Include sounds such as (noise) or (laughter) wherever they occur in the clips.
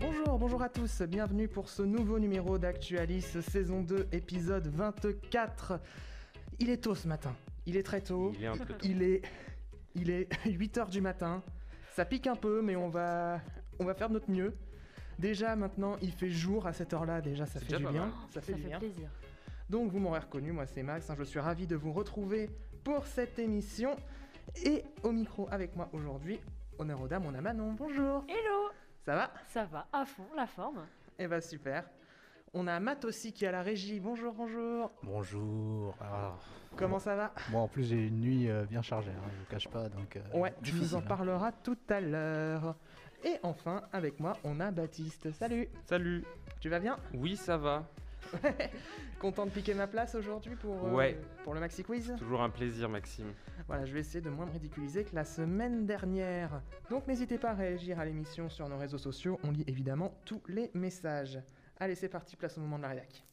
Bonjour, bonjour à tous, bienvenue pour ce nouveau numéro d'Actualis saison 2 épisode 24. Il est tôt ce matin, il est très tôt, Il est un peu tôt. il est, il est (laughs) 8h du matin, ça pique un peu mais on va, on va faire de notre mieux. Déjà maintenant il fait jour à cette heure-là, déjà ça fait déjà du bien, ça fait Ça du fait bien. plaisir. Donc vous m'aurez reconnu, moi c'est Max, hein, je suis ravi de vous retrouver pour cette émission. Et au micro avec moi aujourd'hui, honneur aux dames, on a Manon, bonjour Hello Ça va? Ça va à fond, la forme Eh bah super. On a Matt aussi qui est à la régie. Bonjour, bonjour. Bonjour. Alors, Comment ça va? Moi en plus j'ai une nuit euh, bien chargée, hein, je vous cache pas, donc. euh, Ouais, tu nous en hein. parleras tout à l'heure. Et enfin, avec moi, on a Baptiste. Salut, Salut. tu vas bien? Oui, ça va. Content de piquer ma place aujourd'hui pour, euh, Ouais. pour le Maxi Quiz? Toujours un plaisir, Maxime. Voilà, je vais essayer de moins me ridiculiser que la semaine dernière. Donc n'hésitez pas à réagir à l'émission sur nos réseaux sociaux, on lit évidemment tous les messages. Allez, c'est parti, place au moment de la rédac.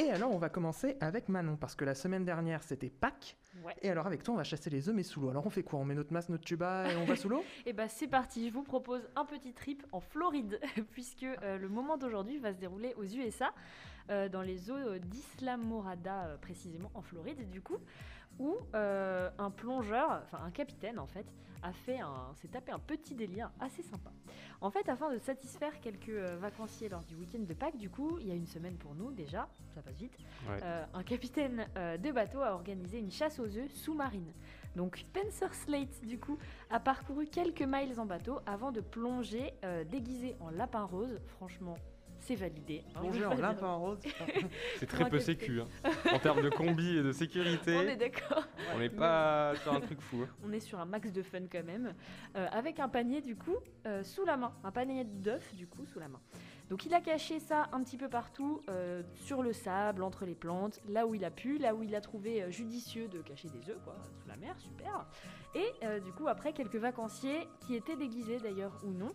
Et alors, on va commencer avec Manon, parce que la semaine dernière, c'était Pâques. Ouais. Et alors, avec toi, on va chasser les œufs, mais sous l'eau. Alors, on fait quoi? On met notre masque, notre tuba et on va sous l'eau? (laughs) Et bah c'est parti, je vous propose un petit trip en Floride, (laughs) puisque euh, le moment d'aujourd'hui va se dérouler aux USA, euh, dans les eaux d'Islamorada euh, précisément en Floride du coup, où euh, un plongeur, enfin un capitaine en fait, a fait un, s'est tapé un petit délire assez sympa. En fait, afin de satisfaire quelques euh, vacanciers lors du week-end de Pâques, du coup, il y a une semaine pour nous déjà, ça passe vite, Ouais. euh, un capitaine de bateau a organisé une chasse aux œufs sous-marine. Donc Spencer Slate, du coup, a parcouru quelques miles en bateau avant de plonger déguisé en lapin rose. Franchement, c'est validé. hein, en rose. (laughs) C'est très peu sécu. hein. En termes de combi et de dire. On est sécurité, d'accord. on n'est pas sur un truc fou. hein. On est sur un max de fun quand même, euh, avec un panier du coup euh, sous la main, un panier d'œufs du coup sous la main. Donc il a caché ça un petit peu partout, euh, sur le sable, entre les plantes, là où il a pu, là où il a trouvé judicieux de cacher des œufs quoi, sous la mer, super. Et euh, du coup après quelques vacanciers qui étaient déguisés d'ailleurs ou non,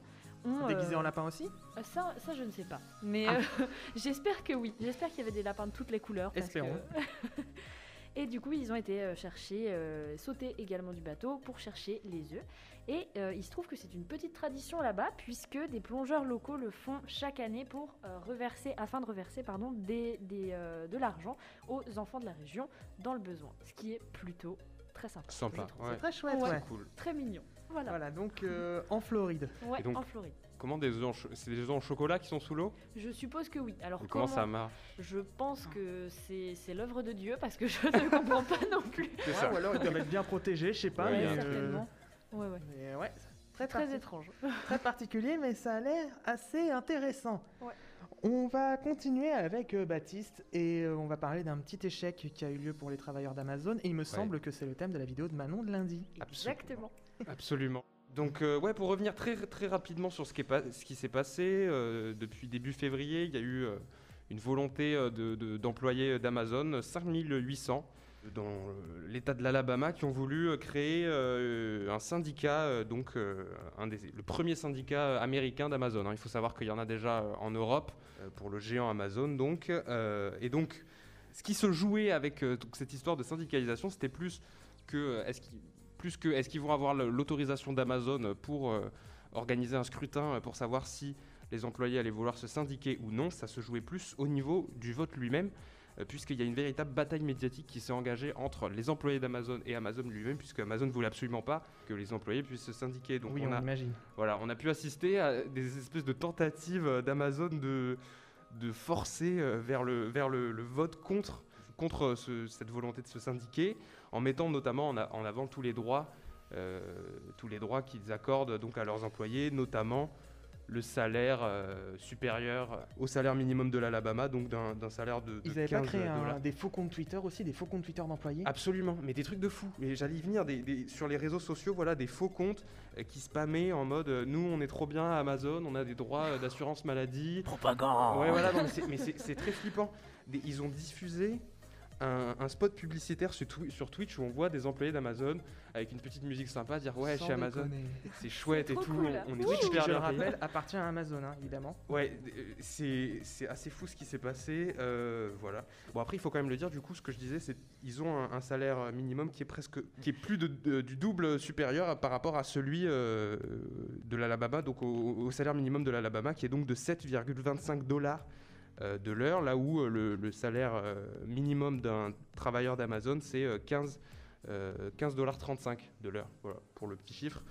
ont, Déguisé euh, en lapin aussi? euh, Ça, ça je ne sais pas, mais Ah. euh, (laughs) j'espère que oui. J'espère qu'il y avait des lapins de toutes les couleurs. parce que- Espérons. (laughs) Et du coup, ils ont été chercher, euh, sauter également du bateau pour chercher les œufs. Et euh, il se trouve que c'est une petite tradition là-bas, puisque des plongeurs locaux le font chaque année pour euh, reverser, afin de reverser pardon, des, des, euh, de l'argent aux enfants de la région dans le besoin. Ce qui est plutôt très sympa. Sympa, ouais. C'est très chouette, ouais. Cool. Très mignon. Voilà. Voilà, donc euh, en Floride. Ouais, Et donc- en Floride. Comment des œufs C'est des œufs en chocolat qui sont sous l'eau? Je suppose que oui. Alors Et Comment ça marche? Je pense que c'est l'œuvre de Dieu parce que je ne comprends pas non plus. (laughs) C'est Ouais, ça. ou alors ils doivent être bien protégés, je sais pas. Ouais, mais, euh, certainement. Ouais, ouais. mais ouais, très, Très étrange. (laughs) très particulier, mais ça a l'air assez intéressant. Ouais. On va continuer avec euh, Baptiste et euh, on va parler d'un petit échec qui a eu lieu pour les travailleurs d'Amazon. Et il me semble que c'est le thème de la vidéo de Manon de lundi. Exactement. Absolument. Donc euh, ouais, pour revenir très très rapidement sur ce qui, s'est passé euh, depuis début février, il y a eu euh, une volonté euh, de- d'employés d'Amazon, 5800 dans l'État de l'Alabama, qui ont voulu créer un syndicat, donc le premier syndicat américain d'Amazon. hein. Il faut savoir qu'il y en a déjà en Europe pour le géant Amazon, donc et donc ce qui se jouait avec cette histoire de syndicalisation, c'était plus que est-ce qu'ils plus que est-ce qu'ils vont avoir l'autorisation d'Amazon pour euh, organiser un scrutin euh, pour savoir si les employés allaient vouloir se syndiquer ou non, ça se jouait plus au niveau du vote lui-même, euh, puisqu'il y a une véritable bataille médiatique qui s'est engagée entre les employés d'Amazon et Amazon lui-même, puisque Amazon voulait absolument pas que les employés puissent se syndiquer. Donc oui, on on, a, imagine. voilà, on a pu assister à des espèces de tentatives euh, d'Amazon de, de forcer vers le, vers le, le vote contre, contre ce- cette volonté de se syndiquer, en mettant notamment en, a- en avant tous les droits, euh, tous les droits qu'ils accordent donc à leurs employés, notamment le salaire euh, supérieur au salaire minimum de l'Alabama, donc d'un salaire de, de Ils avaient 15 pas créé un- des faux comptes Twitter aussi, des faux comptes Twitter d'employés? Absolument, mais des trucs de fou. Et j'allais y venir des, des- sur les réseaux sociaux, voilà, des faux comptes euh, qui spammaient en mode euh, nous on est trop bien à Amazon, on a des droits euh, d'assurance maladie. Propagande Ouais, voilà, non, mais c'est- très flippant. Des- ils ont diffusé un, un spot publicitaire sur, Twi- sur Twitch où on voit des employés d'Amazon avec une petite musique sympa dire ouais Sans chez Amazon c'est chouette et tout, cool. on, on est super Je le bien payés. rappelle, appartient à Amazon, hein, évidemment. Ouais, euh, c'est c'est assez fou ce qui s'est passé. euh, voilà. Bon après il faut quand même le dire. Du coup, ce que je disais, c'est ils ont un, un salaire minimum qui est presque, qui est plus de, de- du double supérieur par rapport à celui euh, de l'Alabama, donc au, au salaire minimum de l'Alabama, qui est donc de 7,25 dollars de l'heure, là où euh, le, salaire euh, minimum d'un travailleur d'Amazon c'est euh, 15 euh, 15 dollars 35 de l'heure. Pour le petit chiffre.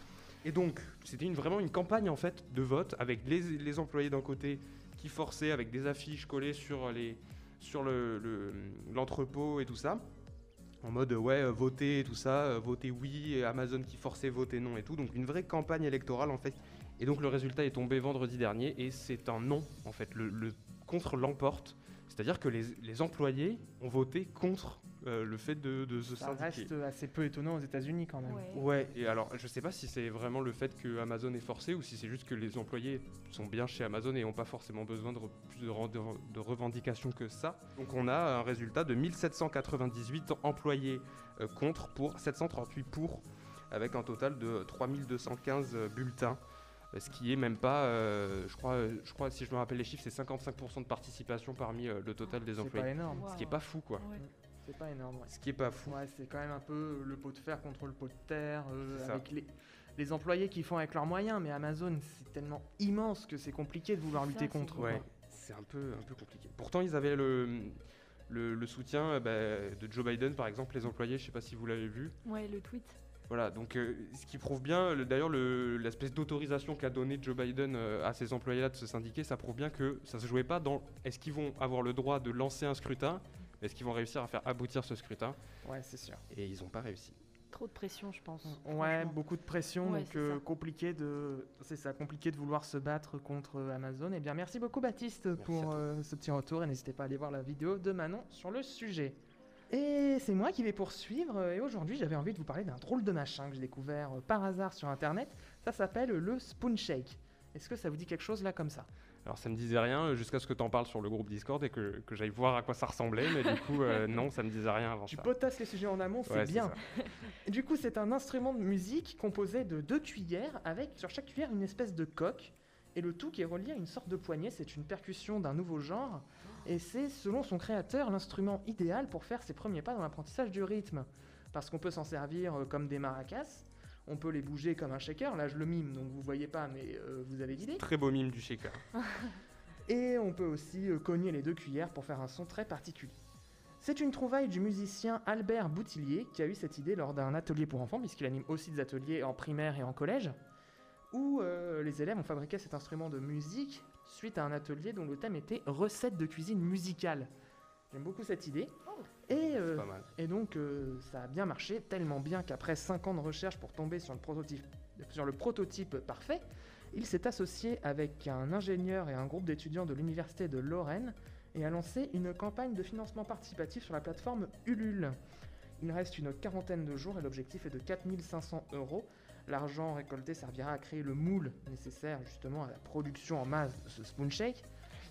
Et donc, c'était une, vraiment une campagne en fait de vote avec les, employés d'un côté qui forçaient avec des affiches collées sur les sur le- le- l'entrepôt et tout ça. En mode euh, ouais, euh, votez et tout ça, euh, votez oui, Amazon qui forçait voter non et tout. Donc une vraie campagne électorale en fait. Et donc le résultat est tombé vendredi dernier et c'est un non en fait. Le contre l'emporte. C'est-à-dire que les, les employés ont voté contre euh, le fait de, de se Ça syndiquer. reste assez peu étonnant aux États-Unis quand même. Ouais. Ouais, et alors je sais pas si c'est vraiment le fait que Amazon est forcé ou si c'est juste que les employés sont bien chez Amazon et n'ont pas forcément besoin de, plus de, ren- de re- de revendications que ça. Donc on a un résultat de 1798 employés euh, contre pour 738 pour, avec un total de 3215 bulletins. Euh, Ce qui est même pas, euh, je, crois, euh, je crois, si je me rappelle les chiffres, c'est 55% de participation parmi euh, le total des C'est pas employés. énorme. Ce qui est pas fou, quoi. Ouais. C'est pas énorme. ouais. Ce qui est pas fou. Ouais, c'est quand même un peu le pot de fer contre le pot de terre, euh, avec les, les employés qui font avec leurs moyens, mais Amazon, c'est tellement immense que c'est compliqué de vouloir lutter contre. Ouais, c'est un peu, un peu compliqué. Pourtant, ils avaient le, le, le soutien bah, de Joe Biden, par exemple, les employés, je sais pas si vous l'avez vu. Ouais, le tweet. Voilà, donc euh, ce qui prouve bien, le- d'ailleurs, le- l'espèce d'autorisation qu'a donné Joe Biden euh, à ces employés-là de se syndiquer, ça prouve bien que ça se jouait pas dans est-ce qu'ils vont avoir le droit de lancer un scrutin, est-ce qu'ils vont réussir à faire aboutir ce scrutin Ouais, c'est sûr. Et ils n'ont pas réussi. Trop de pression, je pense. Ouais, beaucoup de pression, Ouais, donc c'est euh, ça. compliqué de, c'est ça, compliqué de vouloir se battre contre Amazon. Eh bien, merci beaucoup Baptiste Merci pour euh, ce petit retour et n'hésitez pas à aller voir la vidéo de Manon sur le sujet. Et c'est moi qui vais poursuivre euh, et aujourd'hui j'avais envie de vous parler d'un drôle de machin que j'ai découvert euh, par hasard sur internet. Ça s'appelle le Spoon Shake. Est-ce que ça vous dit quelque chose là comme ça? Alors ça me disait rien euh, jusqu'à ce que tu en parles sur le groupe Discord et que, que j'aille voir à quoi ça ressemblait, mais du coup, euh, (laughs) non, ça me disait rien avant Tu ça. potasses les sujets en amont, c'est Ouais, bien. (laughs) du coup, c'est un instrument de musique composé de deux cuillères avec sur chaque cuillère une espèce de coque. Et le tout qui est relié à une sorte de poignée, c'est une percussion d'un nouveau genre. Et c'est, selon son créateur, l'instrument idéal pour faire ses premiers pas dans l'apprentissage du rythme. Parce qu'on peut s'en servir euh, comme des maracas, on peut les bouger comme un shaker. Là, je le mime, donc vous voyez pas, mais euh, vous avez l'idée. Très beau mime du shaker. (laughs) Et on peut aussi euh, cogner les deux cuillères pour faire un son très particulier. C'est une trouvaille du musicien Albert Boutillier qui a eu cette idée lors d'un atelier pour enfants, puisqu'il anime aussi des ateliers en primaire et en collège, où euh, les élèves ont fabriqué cet instrument de musique suite à un atelier dont le thème était recettes de cuisine musicale. J'aime beaucoup cette idée. Et, C'est euh, pas mal. et donc euh, ça a bien marché, tellement bien qu'après 5 ans de recherche pour tomber sur le prototype, sur le prototype parfait, il s'est associé avec un ingénieur et un groupe d'étudiants de l'université de Lorraine et a lancé une campagne de financement participatif sur la plateforme Ulule. Il reste une quarantaine de jours et l'objectif est de 4500 euros. L'argent récolté servira à créer le moule nécessaire justement à la production en masse de ce spoon shake.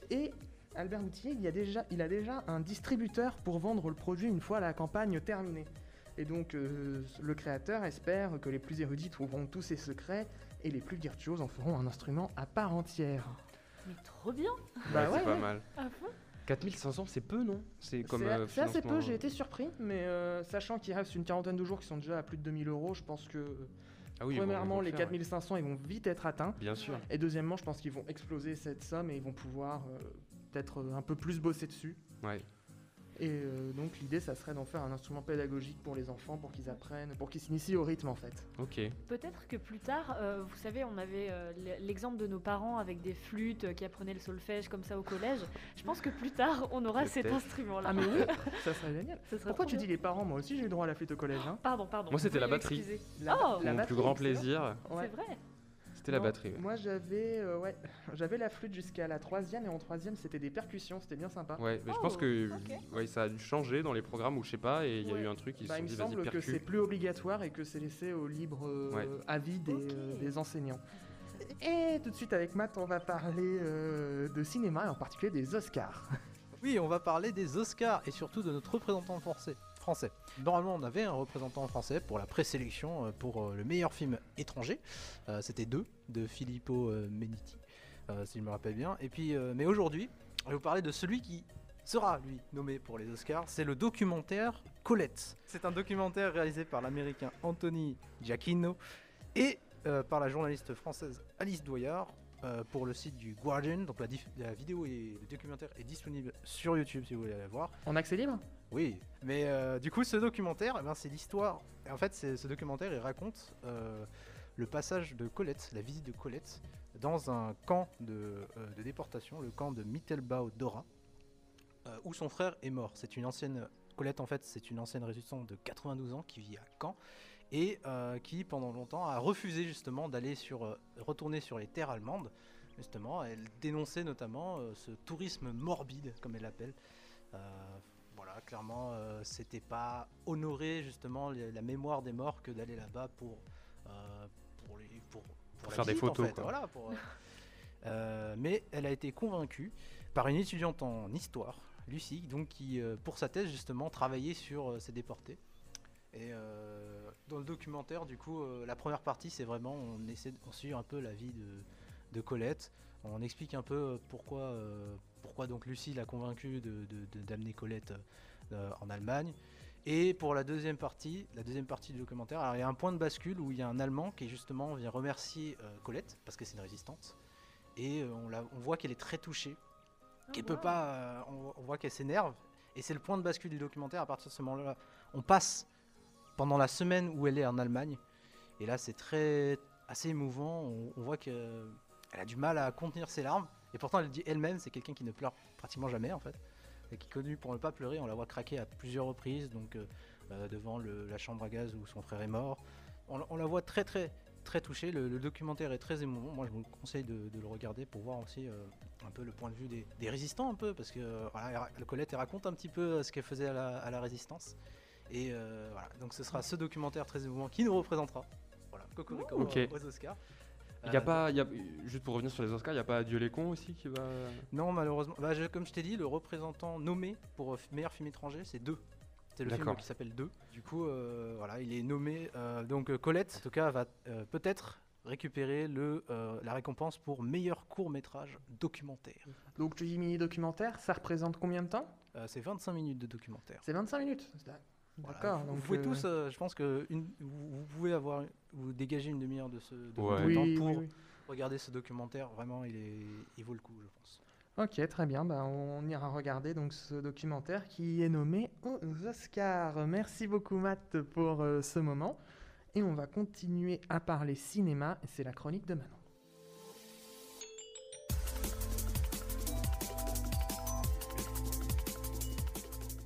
Et Albert Boutier, il, y a déjà, il a déjà un distributeur pour vendre le produit une fois la campagne terminée. Et donc euh, le créateur espère que les plus érudits trouveront tous ses secrets et les plus virtuoses en feront un instrument à part entière. Mais trop bien. Bah Ouais, ouais, c'est pas ouais. mal. À fond. 4500, c'est peu, non? C'est comme C'est euh, c'est assez peu, j'ai été surpris, mais euh, sachant qu'il reste une quarantaine de jours qui sont déjà à plus de 2000 euros, je pense que Ah oui, premièrement les ouais. 4500 ils vont vite être atteints, Bien sûr. et deuxièmement je pense qu'ils vont exploser cette somme et ils vont pouvoir euh, peut-être euh, un peu plus bosser dessus. Ouais. Et euh, donc l'idée ça serait d'en faire un instrument pédagogique pour les enfants, pour qu'ils apprennent, pour qu'ils s'initient au rythme en fait. Ok. Peut-être que plus tard, euh, vous savez, on avait euh, l'exemple de nos parents avec des flûtes euh, qui apprenaient le solfège comme ça au collège. Je pense que plus tard, on aura cet instrument-là. Ah mais oui, (laughs) ça serait génial. Ça serait Pourquoi tu bien. dis les parents? Moi aussi j'ai eu droit à la flûte au collège. Hein. Pardon, pardon. Moi, c'était la batterie. La, Oh la Mon batterie, plus grand plaisir, Ouais. C'est vrai. C'était la batterie. ouais. Moi j'avais euh, ouais, j'avais la flûte jusqu'à la troisième et en troisième c'était des percussions, c'était bien sympa. Ouais, mais je Oh, pense que ok. ouais, ça a dû changer dans les programmes ou je sais pas, et il y a eu un truc qui se Bah, sont il me dit vas-y semble que c'est plus obligatoire et que c'est laissé au libre euh, Ouais. avis des, euh, des enseignants. Et tout de suite avec Matt, on va parler euh, de cinéma et en particulier des Oscars. Oui, on va parler des Oscars et surtout de notre représentant français. Français. Normalement, on avait un représentant français pour la présélection euh, pour euh, le meilleur film étranger. Euh, C'était deux de Filippo Meniti, euh, si je me rappelle bien. Et puis, euh, mais aujourd'hui, je vais vous parler de celui qui sera lui nommé pour les Oscars. C'est le documentaire Colette. C'est un documentaire réalisé par l'américain Anthony Giacchino et euh, par la journaliste française Alice Doyard euh, pour le site du Guardian. Donc la, vidéo et le documentaire est disponible sur YouTube si vous voulez la voir. En accès libre? Oui, mais euh, du coup ce documentaire, eh ben, c'est l'histoire. En fait, ce documentaire il raconte euh, le passage de Colette, la visite de Colette, dans un camp de, euh, déportation, le camp de Mittelbau Dora, où son frère est mort. C'est une ancienne Colette en fait, c'est une ancienne résistante de 92 ans qui vit à Caen et qui pendant longtemps a refusé justement d'aller sur retourner sur les terres allemandes. Justement, elle dénonçait notamment ce tourisme morbide, comme elle l'appelle. Voilà, clairement, euh, c'était pas honorer justement la mémoire des morts que d'aller là-bas pour, euh, pour, les- pour, pour la faire des visite, en photos, fait, quoi. voilà, pour, (laughs) euh, mais elle a été convaincue par une étudiante en histoire, Lucie, donc qui, pour sa thèse justement, travaillait sur ces déportés. Et dans le documentaire, du coup, la première partie, c'est vraiment, on essaie, de- on suit un peu la vie de, de Colette. On explique un peu pourquoi, pourquoi donc Lucie l'a convaincue de, de- de- d'amener Colette euh, en Allemagne. Et pour la deuxième partie, la deuxième partie du documentaire, alors il y a un point de bascule où il y a un Allemand qui justement vient remercier euh, Colette parce que c'est une résistante. Et euh, on, la- on voit qu'elle est très touchée, qu'elle peut pas, on, on voit qu'elle s'énerve. Et c'est le point de bascule du documentaire. À partir de ce moment-là, on passe pendant la semaine où elle est en Allemagne. Et là, c'est très assez émouvant. On, on voit qu'elle a du mal à contenir ses larmes. Et pourtant, elle dit elle-même, c'est quelqu'un qui ne pleure pratiquement jamais en fait, et qui est connu pour ne pas pleurer. On la voit craquer à plusieurs reprises, donc euh, euh, devant le- la chambre à gaz où son frère est mort. On, la- on la voit très très très touchée. Le, le documentaire est très émouvant. Moi, je vous conseille de, de le regarder pour voir aussi euh, un peu le point de vue des, des résistants, un peu, parce que euh, voilà, elle Colette elle raconte un petit peu ce qu'elle faisait à la, à la résistance. Et voilà, donc ce sera ce documentaire très émouvant qui nous représentera. Voilà, Cocorico aux Oscars. Il y a Euh, pas, il y a, juste pour revenir sur les Oscars, il n'y a pas Adieu les cons aussi qui va. Non, malheureusement. Bah, je- comme je t'ai dit, le représentant nommé pour euh, meilleur film étranger, c'est deux. C'est le film qui s'appelle Deux. Du coup, euh, voilà, il est nommé. euh, donc Colette, en tout cas, va euh, peut-être récupérer le, euh, la récompense pour meilleur court métrage documentaire. Donc tu dis mini-documentaire, ça représente combien de temps? Euh, c'est 25 minutes de documentaire. C'est 25 minutes? Voilà, D'accord. Vous, donc, vous pouvez euh, tous, euh, je pense que une- vous, vous pouvez avoir, vous dégager une demi-heure de ce de Ouais. votre Oui, temps pour oui. regarder ce documentaire. Vraiment, il, est, il vaut le coup, je pense. Ok, très bien. Bah, on ira regarder donc ce documentaire qui est nommé aux Oscars. Merci beaucoup Matt pour euh, ce moment. Et on va continuer à parler cinéma. et C'est la chronique de Manon.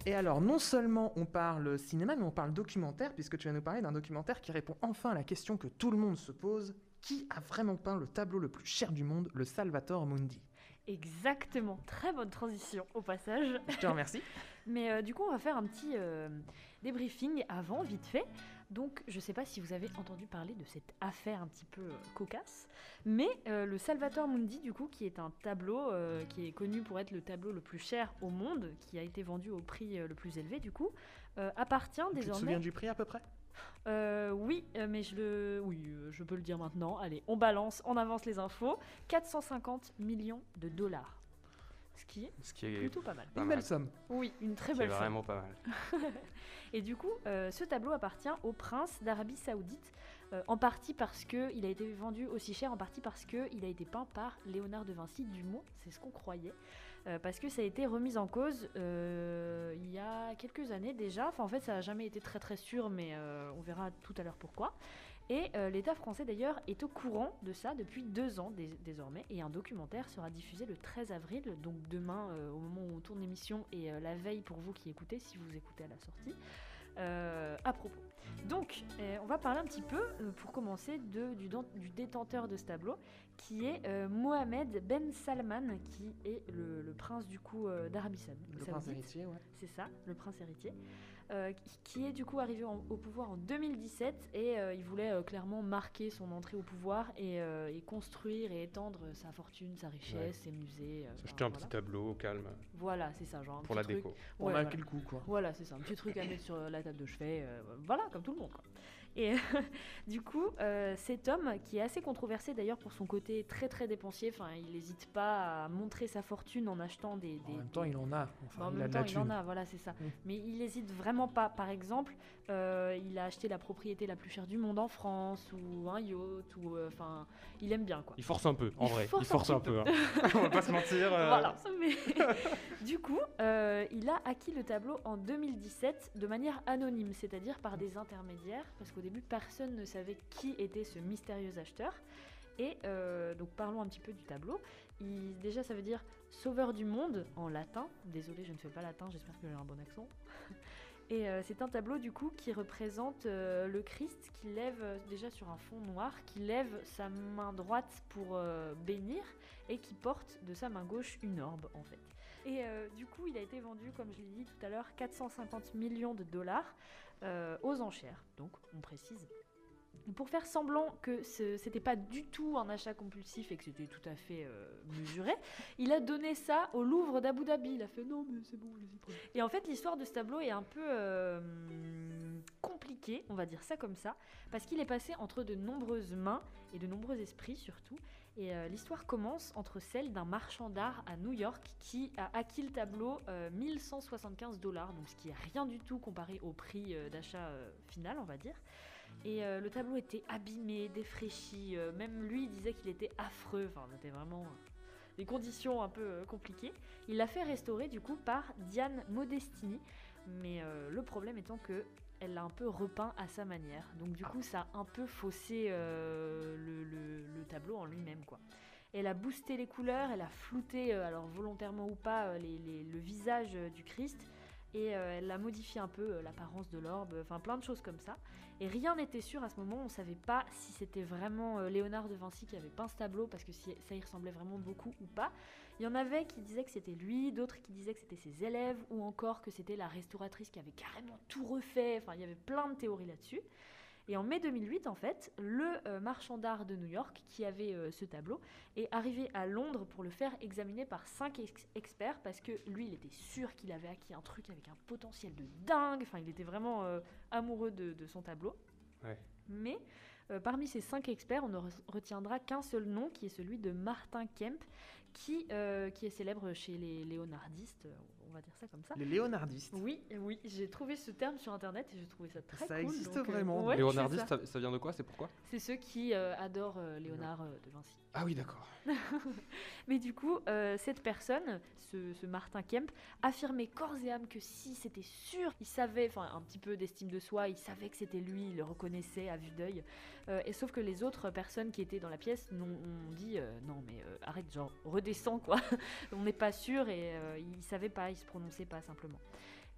Et alors, non seulement on parle cinéma, mais on parle documentaire, puisque tu vas nous parler d'un documentaire qui répond enfin à la question que tout le monde se pose. Qui a vraiment peint le tableau le plus cher du monde, le Salvator Mundi? Exactement, très bonne transition au passage. Je te remercie. (laughs) Mais euh, du coup, on va faire un petit euh, débriefing avant, vite fait. Donc, je ne sais pas si vous avez entendu parler de cette affaire un petit peu euh, cocasse, mais euh, le Salvator Mundi, du coup, qui est un tableau euh, qui est connu pour être le tableau le plus cher au monde, qui a été vendu au prix le plus élevé, du coup, appartient Tu te désormais. souviens du prix à peu près? Euh, oui, mais je le, oui, je peux le dire maintenant. Allez, on balance, on avance les infos. 450 millions de dollars, ce qui est Ce qui est plutôt pas mal. pas Une mal. belle somme. Oui, une très belle somme. vraiment pas mal. (laughs) Et du coup, euh, ce tableau appartient au prince d'Arabie Saoudite, euh, en partie parce que il a été vendu aussi cher, en partie parce que il a été peint par Léonard de Vinci, du moins, c'est ce qu'on croyait, euh, parce que ça a été remis en cause euh, il y a quelques années déjà. Enfin, en fait, ça n'a jamais été très très sûr, mais euh, on verra tout à l'heure pourquoi. Et euh, l'État français d'ailleurs est au courant de ça depuis deux ans dés- désormais, et un documentaire sera diffusé le 13 avril, donc demain euh, au moment où on tourne l'émission, et euh, la veille pour vous qui écoutez, si vous écoutez à la sortie à propos. Donc, on va parler un petit peu, pour commencer, de, du, détenteur de ce tableau, qui est Mohamed Ben Salman, qui est le, le prince du coup d'Arabie Saoudite. Le prince héritier, ouais. C'est ça, le prince héritier. Euh, qui- est du coup arrivé en- au pouvoir en 2017 et euh, il voulait euh, clairement marquer son entrée au pouvoir et, euh, et construire et étendre sa fortune, sa richesse, Ouais. ses musées. euh, S'acheter enfin, un petit tableau au calme Voilà, c'est ça, genre un pour la truc. déco. Pour Ouais, marquer voilà. le coup, quoi. Voilà, c'est ça, un petit truc à mettre sur la table de chevet, euh, voilà, comme tout le monde. Quoi. Et (laughs) du coup, euh, cet homme, qui est assez controversé d'ailleurs pour son côté très très dépensier, enfin, il n'hésite pas à montrer sa fortune en achetant des. En même temps, des- il en a. Enfin, en il a même de temps, la il en a, voilà, c'est ça. Mm. Mais il n'hésite vraiment pas. Par exemple, euh, il a acheté la propriété la plus chère du monde en France, ou un yacht, ou euh, enfin, il aime bien quoi. Il force un peu, en Il vrai. force il force un un petit peu. hein. On va pas se mentir. euh, Voilà. Mais (laughs) du coup, euh, il a acquis le tableau en 2017 de manière anonyme, c'est-à-dire par des intermédiaires, parce qu'au début, personne ne savait qui était ce mystérieux acheteur. Et euh, donc parlons un petit peu du tableau. Il- déjà, ça veut dire sauveur du monde en latin. Désolé, je ne fais pas latin, j'espère que j'ai un bon accent. Et euh, c'est un tableau du coup qui représente euh, le Christ qui lève euh, déjà sur un fond noir, qui lève sa main droite pour bénir et qui porte de sa main gauche une orbe en fait. Et du coup, il a été vendu, comme je l'ai dit tout à l'heure, 450 millions de dollars aux enchères. Donc, on précise. Pour faire semblant que ce c'était pas du tout un achat compulsif et que c'était tout à fait euh, mesuré, il a donné ça au Louvre d'Abu Dhabi. Il a fait non, mais c'est bon, allez-y, prenez. Et en fait, l'histoire de ce tableau est un peu euh, compliquée, on va dire ça comme ça, parce qu'il est passé entre de nombreuses mains et de nombreux esprits surtout. Et euh, l'histoire commence entre celle d'un marchand d'art à New York qui a acquis le tableau euh, 1175 dollars, donc ce qui est rien du tout comparé au prix d'achat final, on va dire. Et euh, le tableau était abîmé, défraîchi, euh, même lui disait qu'il était affreux, enfin c'était vraiment euh, des conditions un peu compliquées. Il l'a fait restaurer du coup par Diane Modestini, mais le problème étant que elle l'a un peu repeint à sa manière. Donc du coup, ça a un peu faussé le, le- le tableau en lui-même, quoi. Elle a boosté les couleurs, elle a flouté, alors volontairement ou pas, le visage du Christ, et euh, elle a modifié un peu euh, l'apparence de l'orbe, enfin plein de choses comme ça. Et rien n'était sûr à ce moment, on ne savait pas si c'était vraiment euh, Léonard de Vinci qui avait peint ce tableau, parce que ça y ressemblait vraiment beaucoup ou pas. Il y en avait qui disaient que c'était lui, d'autres qui disaient que c'était ses élèves, ou encore que c'était la restauratrice qui avait carrément tout refait. Enfin, il y avait plein de théories là-dessus. Et en mai 2008, en fait, le euh, marchand d'art de New York, qui avait euh, ce tableau, est arrivé à Londres pour le faire examiner par cinq ex- experts, parce que lui, il était sûr qu'il avait acquis un truc avec un potentiel de dingue. Enfin, il était vraiment euh, amoureux de, de son tableau. Ouais. Mais euh, parmi ces cinq experts, on ne re- retiendra qu'un seul nom, qui est celui de Martin Kemp, qui, euh, qui est célèbre chez les léonardistes, on va dire ça comme ça. Les léonardistes. Oui, oui, j'ai trouvé ce terme sur internet et j'ai trouvé ça très Ça cool. existe donc, euh, vraiment. ouais, Léonardiste, c'est ça. ça, ça vient de quoi C'est pourquoi? C'est ceux qui euh, adorent euh, Léonard euh, de Vinci. Ah oui, d'accord. (laughs) Mais du coup, euh, cette personne, ce, ce Martin Kemp, affirmait corps et âme que si c'était sûr, il savait, enfin un petit peu d'estime de soi, il savait que c'était lui, il le reconnaissait à vue d'œil. Euh, et sauf que les autres personnes qui étaient dans la pièce ont dit euh, non mais euh, arrête, genre redescends quoi. (laughs) On n'est pas sûr et euh, il savait pas, il se prononçait pas simplement.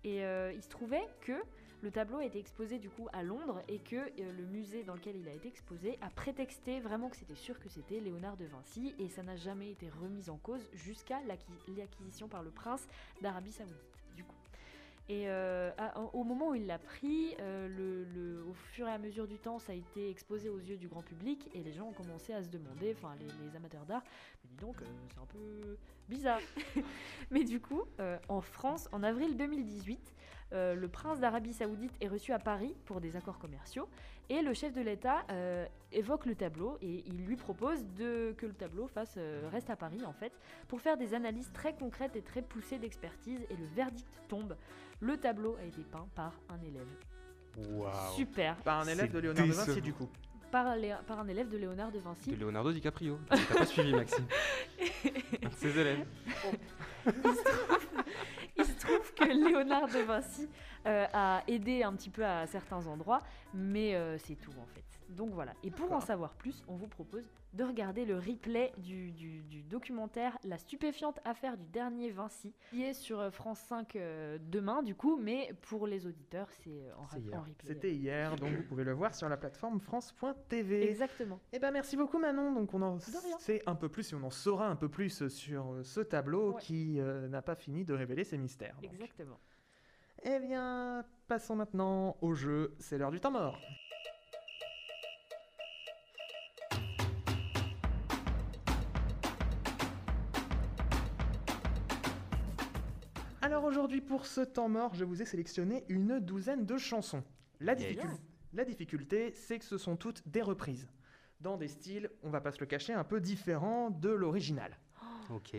Et il se trouvait que le tableau a été exposé du coup à Londres et que le musée dans lequel il a été exposé a prétexté vraiment que c'était sûr que c'était Léonard de Vinci et ça n'a jamais été remis en cause jusqu'à l'acqui- l'acquisition par le prince d'Arabie Saoudite. Et euh, au moment où il l'a pris, euh, au fur et à mesure du temps, ça a été exposé aux yeux du grand public et les gens ont commencé à se demander, enfin les, amateurs d'art, mais dis donc, euh, c'est un peu bizarre. (laughs) mais du coup, en France, en avril 2018, euh, le prince d'Arabie Saoudite est reçu à Paris pour des accords commerciaux et le chef de l'État évoque le tableau et il lui propose que le tableau fasse, reste à Paris en fait pour faire des analyses très concrètes et très poussées d'expertise et le verdict tombe. Le tableau a été peint par un élève. Waouh. Super. Par un élève de Léonard de Vinci, du coup. Par, les- par un élève de Léonard de Vinci. De Leonardo DiCaprio. T'as pas (laughs) suivi, Maxime. Un de ses élèves. Il se trouve que Léonard de Vinci euh, a aidé un petit peu à certains endroits, mais euh, c'est tout en fait. Donc voilà. Et pour en savoir plus, on vous propose de regarder le replay du, du- du documentaire La stupéfiante affaire du dernier Vinci, qui est sur euh, France 5 euh, demain du coup, mais pour les auditeurs, c'est euh, en, replay. C'était hier, donc vous pouvez le voir sur la plateforme France.tv. Exactement. Eh ben merci beaucoup Manon. Donc on en sait un peu plus et on en saura un peu plus sur ce tableau Ouais. qui euh, n'a pas fini de révéler ses mystères. donc. Exactement. Eh bien, passons maintenant au jeu, c'est l'heure du temps mort. Alors aujourd'hui, pour ce temps mort, je vous ai sélectionné une douzaine de chansons. La, Yeah, difficul- yeah. la difficulté, c'est que ce sont toutes des reprises, dans des styles, on va pas se le cacher, un peu différents de l'original. Ok.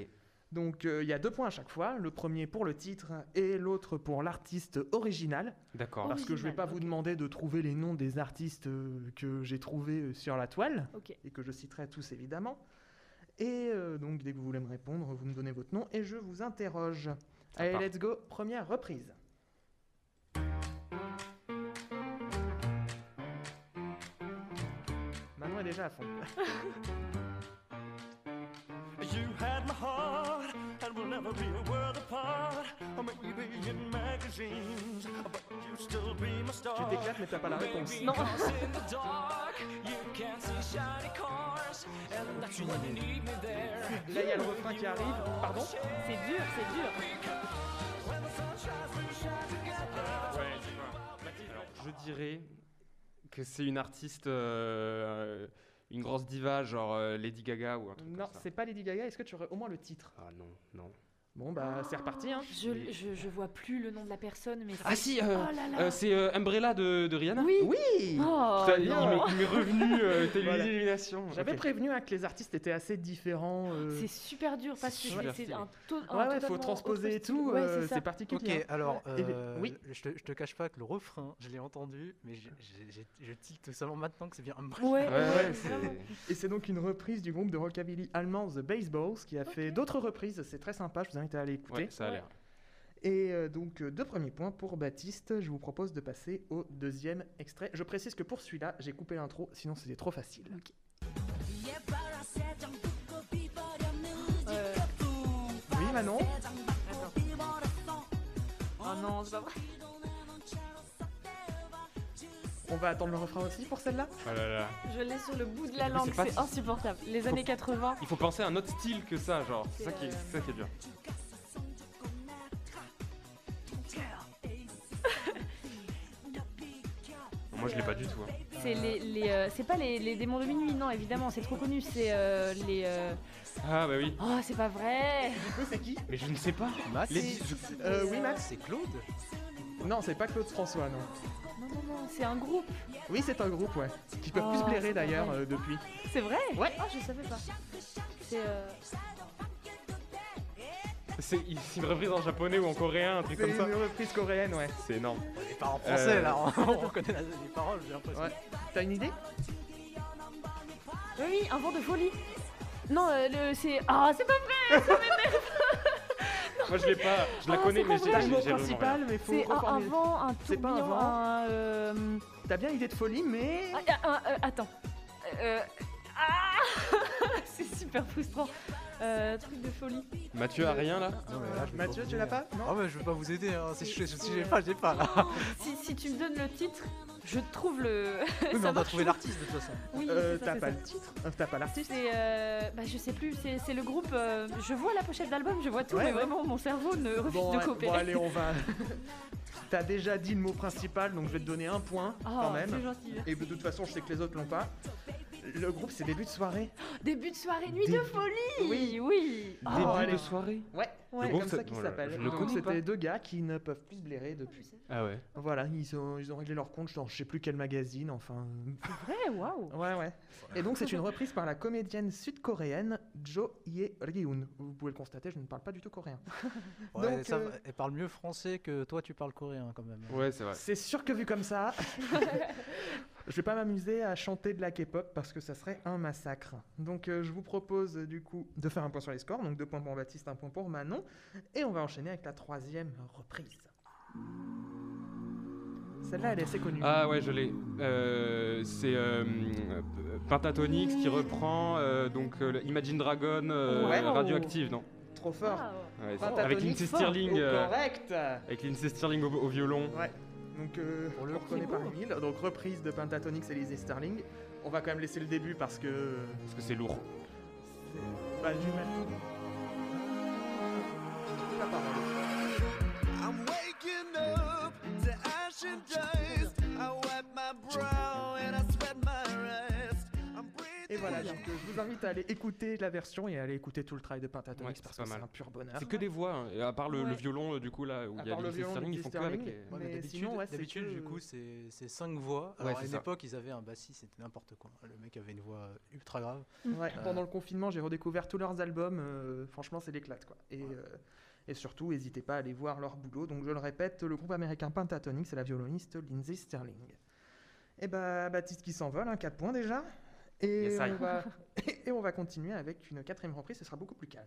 Donc euh, il y a deux points à chaque fois, le premier pour le titre et l'autre pour l'artiste original, D'accord. parce que je vais Original, pas vous demander de trouver les noms des artistes euh, que j'ai trouvés euh, sur la toile, et que je citerai tous évidemment. Et euh, donc dès que vous voulez me répondre, vous me donnez votre nom et je vous interroge. Allez, part. let's go, première reprise. Manon est déjà à fond. (laughs) You had my heart, and we'll never be a world apart. Or maybe in magazines, but you still be my star. Tu t'éclates mais t'as pas la réponse. Non. Cause in the dark, you can't see shiny cars, and that's when you need me there. Là il y a le refrain qui arrive. Pardon? C'est dur, c'est dur. Alors, je dirais que c'est une artiste, euh, une grosse diva, genre euh, Lady Gaga ou un truc Non, comme ça. c'est pas Lady Gaga. Est-ce que tu aurais au moins le titre? Ah non, non. Bon bah c'est reparti hein. Je, je, je vois plus le nom de la personne, mais Ah c'est- si, euh, Oh euh, c'est euh, Umbrella de, de Rihanna Oui. Oui Oh, Putain, il non. m'est- il m'est revenu euh, (laughs) telle Voilà. une illumination. J'avais prévenu hein, que les artistes étaient assez différents. euh, C'est super dur parce que C'est c'est c'est un taux. Ouais, ouais, faut transposer et tout, euh, c'est particulier. Ok, hein. alors, euh, oui. je, te, je te cache pas que le refrain, je l'ai entendu, mais je, je tilte seulement maintenant que c'est bien Umbrella. Ouais, Ouais, ouais, ouais, c'est- vraiment. Et c'est donc une reprise du groupe de rockabilly allemand The Baseballs qui a fait d'autres reprises. C'est très sympa, je vous invite à aller écouter. Ouais, ça a Ouais. l'air. Et euh, donc, euh, deux premiers points pour Baptiste. Je vous propose de passer au deuxième extrait. Je précise que pour celui-là, j'ai coupé l'intro, sinon c'était trop facile. Euh, Oui, Manon Oh non, c'est pas vrai. On va attendre le refrain aussi pour celle-là? Oh là là. Je l'ai sur le bout de la langue, c'est insupportable. Les années 80. Il faut penser à un autre style que ça, genre. C'est ça, qui est, euh, c'est ça qui est dur. (laughs) Moi, je l'ai pas du tout. hein. C'est les, les, euh, c'est pas les, les démons de minuit, non, évidemment, c'est trop connu. C'est euh, les. euh, Ah bah oui. Oh, c'est pas vrai. Du coup, c'est qui? Mais je ne sais pas. Max Les- Euh, oui, Max C'est Claude? Non, c'est pas Claude François, non. Non, non, non, c'est un groupe. Oui, c'est un groupe, ouais. Qui peuvent plus Oh, blairer c'est pas d'ailleurs euh, depuis. C'est vrai Ouais. Oh, je savais pas. C'est. euh, C'est c'est une reprise en japonais ou en coréen, un truc C'est comme ça. une reprise coréenne, ouais. C'est énorme. Les parents français Euh, là, (laughs) on, on reconnaît la- les paroles, j'ai l'impression. Ouais. T'as une idée Oui, oui, un vent de folie. Non, euh, le- c'est. Ah, c'est pas vrai (laughs) Moi, je l'ai pas. Je la Ah, connais, c'est mais pas j'ai T'as vrai. le mot j'ai vraiment rien. principal, mais faut C'est un, un reformuler. vent, un C'est pas un tourbillon, vent. un. euh, T'as bien idée de folie, mais. ah, ah, ah, euh, attends. Euh, ah (laughs) C'est super frustrant. Euh, truc de folie. Mathieu a rien là Non, mais là, je vais Mathieu, pas tu l'as aider. pas Non Ah ouais, je veux pas vous aider, hein. si, je, si j'ai euh, pas, j'ai pas là. Si, si tu me donnes le titre, je trouve le. Oui, mais (laughs) on doit marche trouver l'artiste de toute façon. Oui, Euh, ça, T'as pas ça. le titre T'as pas l'artiste C'est. euh, bah, je sais plus, c'est le groupe. euh, je vois la pochette d'album, je vois tout, Ouais, mais ouais. vraiment, mon cerveau ne refuse Bon, de coopérer. bon, allez, on va. (laughs) T'as déjà dit le mot principal, donc je vais te donner un point Oh, quand même. c'est gentil. Et de toute façon, je sais que les autres l'ont pas. Le groupe, c'est début de soirée. (gasps) Début de soirée, nuit Début- de folie Oui. Oui Oh, Début allez. de soirée Ouais, Ouais. c'est groupe, comme ça ça- qu'il voilà, s'appelle. je le Donc, connais C'était pas. deux gars qui ne peuvent plus se blairer depuis. Ah ouais. Voilà, ils ont, ils ont réglé leur compte dans je sais plus quel magazine, enfin. Ouais, waouh (laughs) Ouais, ouais. Et donc, c'est une reprise par la comédienne sud-coréenne Jo Ye Ryun. Vous pouvez le constater, je ne parle pas du tout coréen. (laughs) Ouais, Donc, ça euh, elle parle mieux français que toi, tu parles coréen quand même. Ouais, c'est vrai. C'est sûr que vu comme ça, (laughs) je vais pas m'amuser à chanter de la K-pop parce que ça serait un massacre. Donc euh, je vous propose euh, du coup de faire un point sur les scores, donc deux points pour Baptiste, un point pour Manon, et on va enchaîner avec la troisième reprise. Celle-là, elle est assez connue. Ah ouais, je l'ai. Euh, c'est euh, Pentatonix qui reprend euh, donc Imagine Dragon. Radioactive, non Trop fort. Ouais, Avec Lindsay. Stirling. Oh, correct. avec Lindsay Stirling au, au violon. Ouais. Donc euh, le on coup, reconnaît par mille. Donc reprise de Pentatonix et Lizzie Sterling. On va quand même laisser le début parce que Parce que c'est lourd. c'est- bah, la parole. I'm waking up wipe Et voilà, donc euh, je vous invite à aller écouter la version et à aller écouter tout le travail de Pentatonix Ouais, c'est parce pas que c'est mal. un pur bonheur. C'est que des voix, hein, et à part le, le Ouais. violon, euh, du coup, là, où À il y a part le Lindsay violon ils font que avec les... Ouais, mais Mais d'habitude, sinon, ouais, c'est d'habitude, que- du coup, c'est c'est cinq voix. Ouais, Alors, à c'est une ça. époque, ils avaient un bassiste, c'était n'importe quoi. Le mec avait une voix ultra grave. Ouais, Euh, Pendant le confinement, j'ai redécouvert tous leurs albums. euh, franchement, c'est l'éclate, quoi. Et, euh, et surtout, n'hésitez pas à aller voir leur boulot. Donc, je le répète, le groupe américain Pentatonix, c'est la violoniste Lindsay Sterling. Et bah, Baptiste qui s'envole, 4 points déjà. Et, Yes, on va, (laughs) et on va continuer avec une quatrième reprise, ce sera beaucoup plus calme.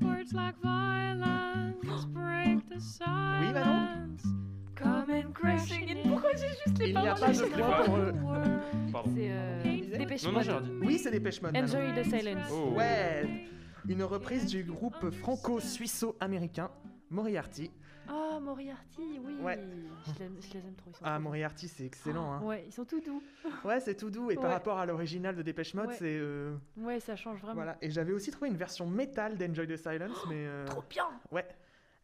Words like violence (gasps) break the Oui, crashing in. Pourquoi j'ai juste les Il n'y a paroles pas de point pour eux. Pardon. C'est euh, Dépêche Non, non, j'ai rien Mode. dit. Oui, c'est Dépêche Mode. Enjoy the silence. Oh. Ouais, une reprise du groupe franco-suisso-américain Moriarty. Ah, Moriarty, oui. Ouais. Je, les aime trop. Ils sont Ah, trop Moriarty, c'est excellent. Hein. Ouais, ils sont tout doux. Ouais, c'est tout doux. Et par rapport à l'original de Dépêche Mode, Ouais. c'est. euh, Ouais, ça change vraiment. Voilà. Et j'avais aussi trouvé une version métal d'Enjoy the Silence, mais. euh, Trop bien. Ouais.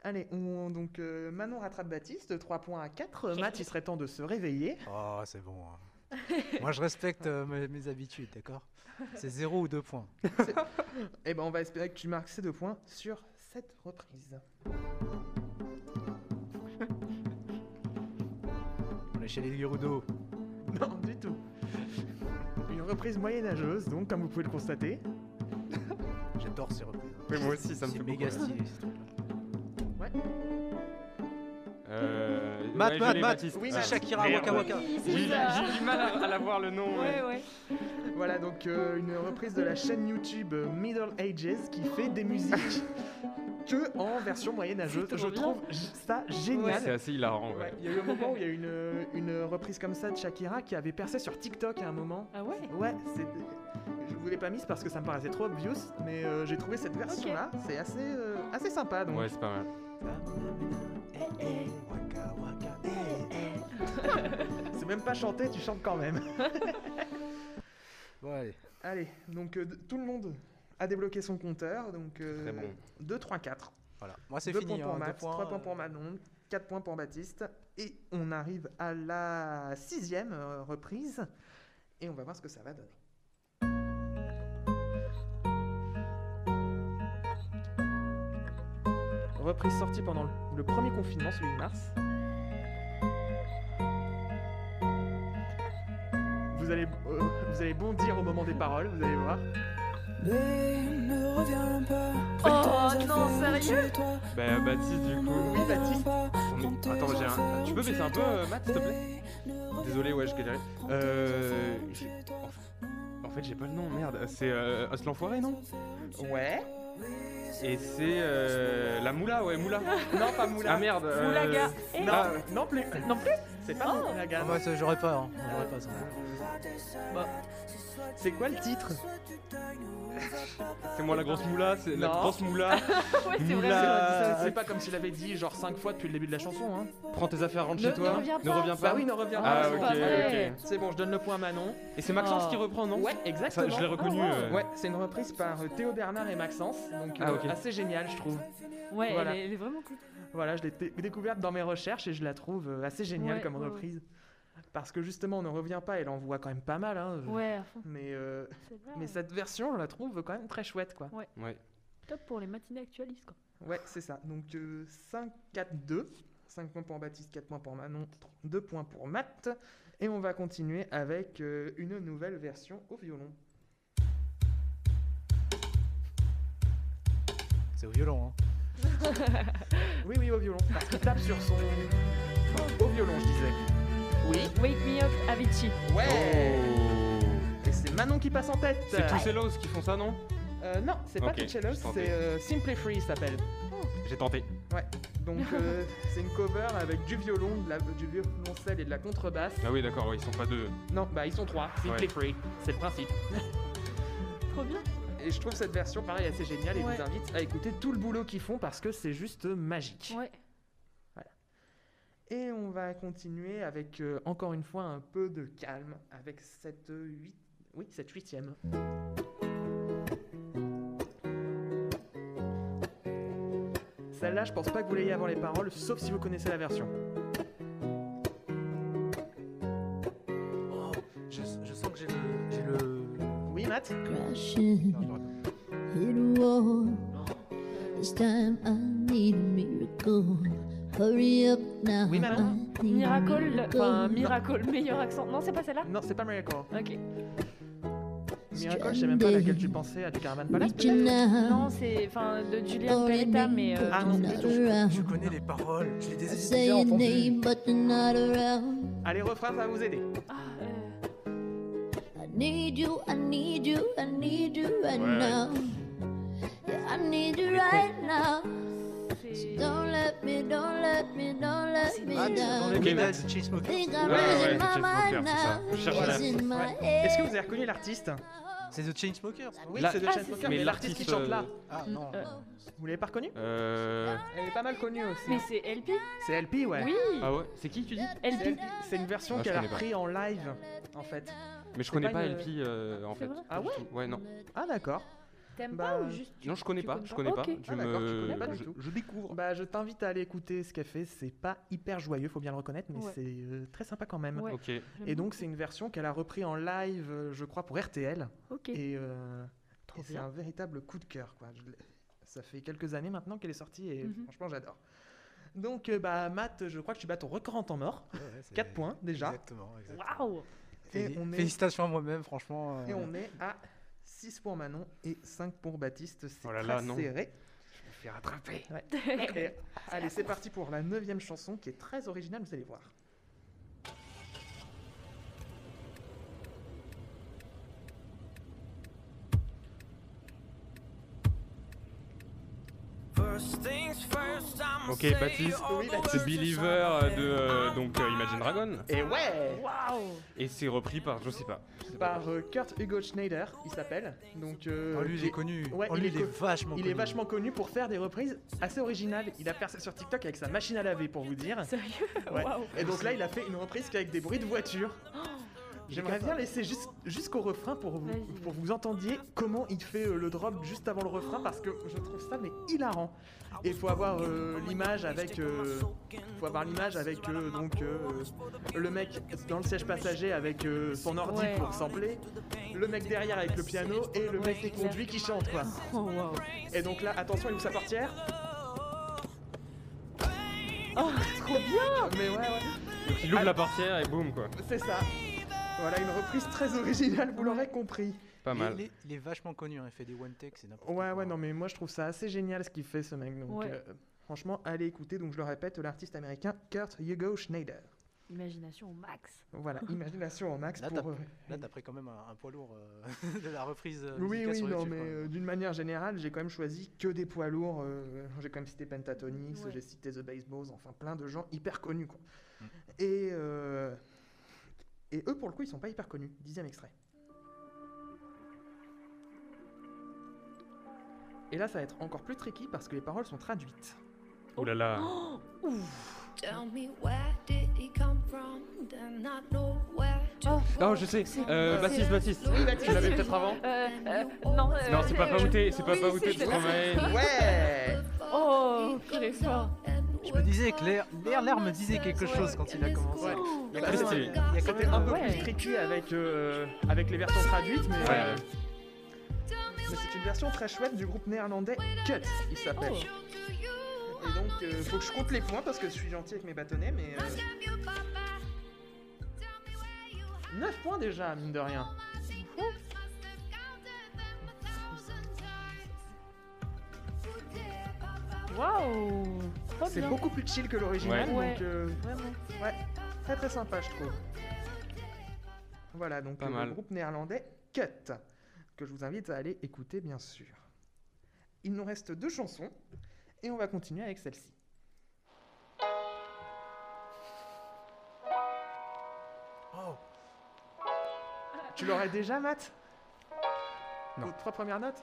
Allez, on, donc euh, Manon rattrape Baptiste, 3 points à 4. (laughs) Matt, il serait temps de se réveiller. Oh, c'est bon. hein. Moi, je respecte euh, mes, mes habitudes, d'accord? (laughs) C'est 0 ou 2 points. Et ben, on va espérer que tu marques ces deux points sur cette reprise. On est chez les Gerudo. Non, du tout. Une reprise moyenâgeuse, donc, comme vous pouvez le constater. J'adore ces reprises. Oui, moi aussi, ça me C'est fait méga beaucoup. stylé. ce truc-là. Euh, Matt, ouais, Matt, Matt. Oui, Shakira, merde. Waka Waka. Oui, J'ai c'est du mal à, à la voir le nom. Ouais, ouais. Voilà, donc euh, une reprise de la chaîne YouTube euh, Middle Ages qui fait des musiques (laughs) que en version moyenâgeuse. C'est Je trouve ça C'est génial. assez hilarant. Ouais, Ouais. Il y a eu un moment où il y a eu une, une reprise comme ça de Shakira qui avait percé sur TikTok à un moment. Ah ouais Ouais, c'est. Je vous l'ai pas mise parce que ça me paraissait trop obvious, mais euh, j'ai trouvé cette version-là, c'est assez, euh, assez sympa. Donc. Ouais, c'est pas mal. Waka. eh, C'est même pas chanté, tu chantes quand même. (laughs) Bon, allez. Allez, donc euh, tout le monde a débloqué son compteur, donc euh, Très bon. 2, 3, 4. Voilà. Moi, c'est 2 fini. points pour hein, deux Matt, 3 points, points pour euh, Manon, 4 points pour Baptiste, et on arrive à la sixième reprise, et on va voir ce que ça va donner. Reprise sortie pendant le, premier confinement, celui de mars. Vous allez, euh, vous allez bondir au moment des paroles, vous allez voir. ne reviens pas. Oh non, sérieux? Bah, Baptiste, du coup. Oui, Baptiste. Attends, j'ai un. Tu peux baisser un peu, euh, Matt, s'il te plaît? Désolé, ouais, je galérais. Euh. En fait, j'ai pas le nom, merde. C'est euh, Os l'enfoiré, non? Ouais. Et c'est euh, la Moula, ouais, Moula. (laughs) Non, pas Moula. Ah merde. euh, Moulaga. Eh, Non, Ah, non plus. Non plus. C'est pas Oh. Moulaga. Ah, bah, ça, j'aurais pas. Hein. J'aurais pas ça. C'est quoi le titre? C'est moi la grosse Moula, c'est la Non. grosse Moula. (laughs) ouais, c'est vrai. Moula. C'est pas comme s'il avait dit genre 5 fois depuis le début de la chanson. Hein. Prends tes affaires, rentre Ne- chez toi. ne reviens Ne pas. reviens pas. Bah oui, ne reviens Ah, pas. ok, c'est pas vrai. ok. C'est bon, je donne le point à Manon. Et c'est Maxence Oh. qui reprend, non? Ouais, Ça, exactement. je l'ai reconnu. Oh, wow. euh, Ouais, c'est une reprise par euh, Théo Bernard et Maxence, donc Ah, euh, ok. assez génial, je trouve. Ouais, Voilà. elle, est, elle est vraiment cool. Voilà, je l'ai dé- découverte dans mes recherches et je la trouve euh, assez géniale Ouais, comme ouais, ouais. reprise. Parce que justement, on ne revient pas, elle en voit quand même pas mal. Hein, je- Ouais, fond. Mais, euh, C'est vrai. mais cette version, je la trouve quand même très chouette, quoi. Ouais. Top pour les matinées actualistes, quoi. Ouais, c'est ça. Donc euh, 5, 4, 2. 5 points pour Baptiste, 4 points pour Manon, 2 points pour Matt. Et on va continuer avec euh, une nouvelle version au violon. C'est au violon. Hein. (laughs) Oui, oui, au violon. Parce qu'il tape sur son. Au violon, je disais. Oui. Wake me up, Avicii. Ouais Oh. Et c'est Manon qui passe en tête C'est tous ces lows qui font ça, non? Euh, Non, c'est pas Ok, Tuchellos, je tentais. c'est euh, Simply Free, il s'appelle. J'ai tenté. Donc (laughs) euh, c'est une cover avec du violon, de la- du violoncelle et de la contrebasse. Ah oui, d'accord, ouais, ils sont pas deux. Non, bah ils sont trois. Simply Ouais. Free, c'est le principe. (laughs) Trop bien. Et je trouve cette version, pareil, assez géniale et je Ouais. vous invite à écouter tout le boulot qu'ils font parce que c'est juste magique. Ouais. Et on va continuer avec euh, encore une fois un peu de calme avec cette 8, Oui, cette huitième. Celle-là, je pense pas que vous l'ayez avant les paroles, sauf si vous connaissez la version. Oh, je, je sens que j'ai le. Oui, Matt? Crashing hit wall. This time I need a miracle. Hurry up now. Oui, madame. Miracle, enfin miracle. Meilleur accent. Non, c'est pas celle-là Non, c'est pas Miracle. Ok. Miracle, je sais même pas laquelle tu pensais, à du Caravan Palace. Non, c'est enfin de Julian Peretta, mais. euh, Ah non, around. Je connais les paroles, je les ai déjà entendues. Allez, refrain, ça va vous aider. ah, euh, I need you, I need you, I need you right Ouais. now. Yeah, I need you right now. C'est- Don't let me, don't let me, don't let me Ah, dans les down. médailles de Chainsmokers. Think I'm Ouais, ouais, losing my mind now. Est-ce que vous avez reconnu l'artiste C'est The Chainsmokers. non Oui, La- c'est de Ah, Chainsmokers, mais l'artiste qui chante là. Ah non. Euh, Vous l'avez pas reconnu Euh... Elle est pas mal connue aussi. Mais c'est LP C'est LP, ouais. Oui Ah ouais C'est qui tu dis LP. C'est une version Ah, qu'elle a repris en live, en fait. Mais je connais pas LP euh, en fait. Ah ouais. Ouais, non. Ah, d'accord. T'aimes Bah, pas ou juste tu- Non, je connais pas. Je connais pas. Ok. Tu Ah, d'accord, tu me... connais pas du je- tout. Je découvre. Bah, je t'invite à aller écouter ce qu'elle fait. C'est pas hyper joyeux, faut bien le reconnaître, mais Ouais. c'est euh, très sympa quand même. Ouais. Et donc, c'est une version qu'elle a repris en live, euh, je crois, pour RTL. Ok. Et, euh, et c'est un véritable coup de cœur. Quoi. Je l'ai- ça fait quelques années maintenant qu'elle est sortie et Mhm. franchement, j'adore. Donc, euh, bah, Matt, je crois que tu bats ton record en temps mort. Ouais, ouais, c'est- 4 points déjà. Exactement. exactement. Waouh Et Féli- on est- Félicitations à moi-même, franchement. Et on est à 6 pour Manon et 5 pour Baptiste. C'est Oh là très là, non. serré. Je me fais rattraper. (laughs) Allez, c'est parti pour la neuvième chanson qui est très originale, vous allez voir. Ok, Baptiste, c'est Believer euh, de euh, donc euh, Imagine Dragon. Et ouais Et c'est repris par, je sais pas. Je sais pas. Par euh, Kurt Hugo Schneider, il s'appelle. Donc, euh, Oh, lui, il est connu. Ouais, Oh, il lui, est il est co- vachement Il connu. est vachement connu pour faire des reprises assez originales. Il a fait ça sur TikTok avec sa machine à laver, pour vous dire. Sérieux? Ouais. Waouh Et donc là, il a fait une reprise qu'avec des bruits de voiture. J'aimerais bien laisser jus- jusqu'au refrain pour vous, pour que vous entendiez comment il fait euh, le drop juste avant le refrain parce que je trouve ça mais hilarant. Et il faut avoir euh, l'image avec, euh, faut avoir l'image avec euh, donc euh, le mec dans le siège passager avec euh, son ordi Ouais. pour sampler, le mec derrière avec le piano et le Ouais, mec c'est qui conduit qui chante quoi. Oh Et donc là, attention, il ouvre sa portière. Oh, trop bien Mais ouais, ouais. Donc il ouvre la portière et boum quoi. C'est ça. Voilà, une reprise très originale, vous l'aurez compris. Pas mal. Il est, il est vachement connu, hein, il fait des one take, c'est n'importe Ouais, quoi. ouais, non, mais moi je trouve ça assez génial ce qu'il fait ce mec. Donc, Ouais. euh, franchement, allez écouter. Donc, je le répète, l'artiste américain Kurt Hugo Schneider. Imagination au max. Voilà, (laughs) imagination au max Là, pour. t'as- euh, pris quand même un, un poids lourd euh, (laughs) de la reprise. euh, Oui, oui, sur non, YouTube, mais euh, d'une manière générale, j'ai quand même choisi que des poids lourds. euh, j'ai quand même cité Pentatonix, Ouais. j'ai cité The Baseballs, enfin plein de gens hyper connus, quoi. Mm. Et, euh, et eux, pour le coup, ils sont pas hyper connus. Dixième extrait. Et là, ça va être encore plus tricky parce que les paroles sont traduites. Ouh là là. Tell me where did he come from? Then I know where to Oh, je sais. Euh, Baptiste, Baptiste. Tu l'avais peut-être avant Euh, euh, non, euh, Non, c'est pas Paouté, c'est pas oui, Paouté c'est- de Stromae. Ouais Oh, très fort. Je me disais que l'air, l'air, l'air me disait quelque chose quand il a commencé. Ouais. Il y a quand même- stylé. il y a quand même un peu Ouais. plus tricky avec, euh, avec les versions traduites, mais, Ouais. euh, mais c'est une version très chouette du groupe néerlandais Cut, il s'appelle. Oh. Et donc, euh, faut que je compte les points parce que je suis gentil avec mes bâtonnets, mais. 9 points déjà, mine de rien. Waouh C'est beaucoup plus chill que l'original, Ouais. donc euh, Vraiment. ouais, très très sympa, je trouve. Voilà, donc Pas mal. le groupe néerlandais Cut, que je vous invite à aller écouter, bien sûr. Il nous reste deux chansons, et on va continuer avec celle-ci. Oh, Tu l'aurais déjà, Matt? Non. Aux trois premières notes?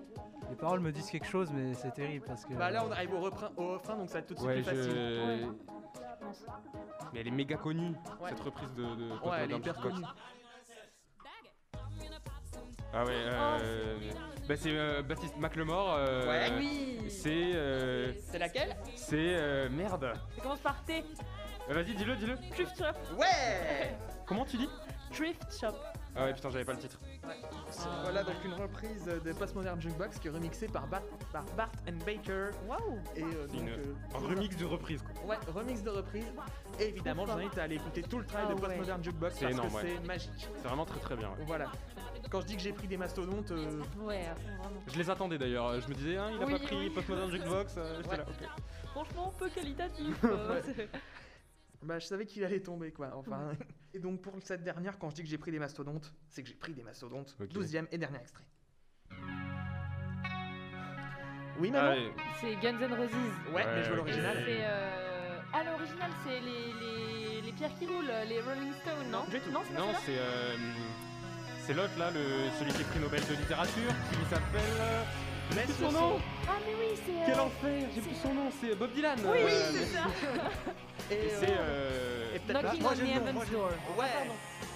Les paroles me disent quelque chose, mais c'est terrible parce que. Bah là, on arrive au refrain, au refrain donc ça va être tout de suite Ouais, plus facile. je. Mais elle est méga connue, Ouais. cette reprise de. de Ouais, elle est hyper connue. Ah ouais, euh. Bah c'est euh, Baptiste McLemore. euh, Ouais. Oui. C'est. euh, C'est laquelle? c'est. euh, merde. Ça commence par T. Vas-y, dis-le, dis-le. Thrift Shop. Ouais Comment tu dis? Thrift Shop. Ah ouais, putain, j'avais pas le titre. Voilà donc une reprise de Postmodern Jukebox qui est remixée par, Bart, par Bart and Baker. Waouh. Et euh, C'est donc, une- euh, Un remix de reprise, quoi. Ouais, remix de reprise. Et évidemment, je vous invite à aller écouter tout le travail Ah de ouais. Postmodern Jukebox C'est parce énorme, que ouais. c'est magique. C'est vraiment très très bien. ouais. Voilà. Quand je dis que j'ai pris des mastodontes, euh, Ouais, vraiment. Je les attendais d'ailleurs. Je me disais, hein, il a Oui, pas pris oui. Postmodern Jukebox. euh, J'étais Ouais. là, ok. Franchement, peu qualitatif. (laughs) bah, je savais qu'il allait tomber quoi. Enfin. Et donc pour cette dernière, quand je dis que j'ai pris des mastodontes, c'est que j'ai pris des mastodontes. Ok. 12 et dernier extrait. Oui, Ah, maman. C'est Guns N' Roses. Ouais, mais je veux ok. l'original. C'est. Euh... Ah, l'original, c'est les, les, les pierres qui roulent, les Rolling Stones, non? Du tout. Non, c'est pas Non, c'est euh, c'est l'autre là, le, celui qui est prix Nobel de littérature, qui s'appelle. euh, Mais c'est son nom Ah, mais oui, c'est. euh, Quel enfer J'ai plus son nom, c'est Bob Dylan. Oui, euh, c'est ça. (laughs) Et, Et euh, c'est. euh, et peut-être Knocking moi, on the Heaven's Door. Ouais.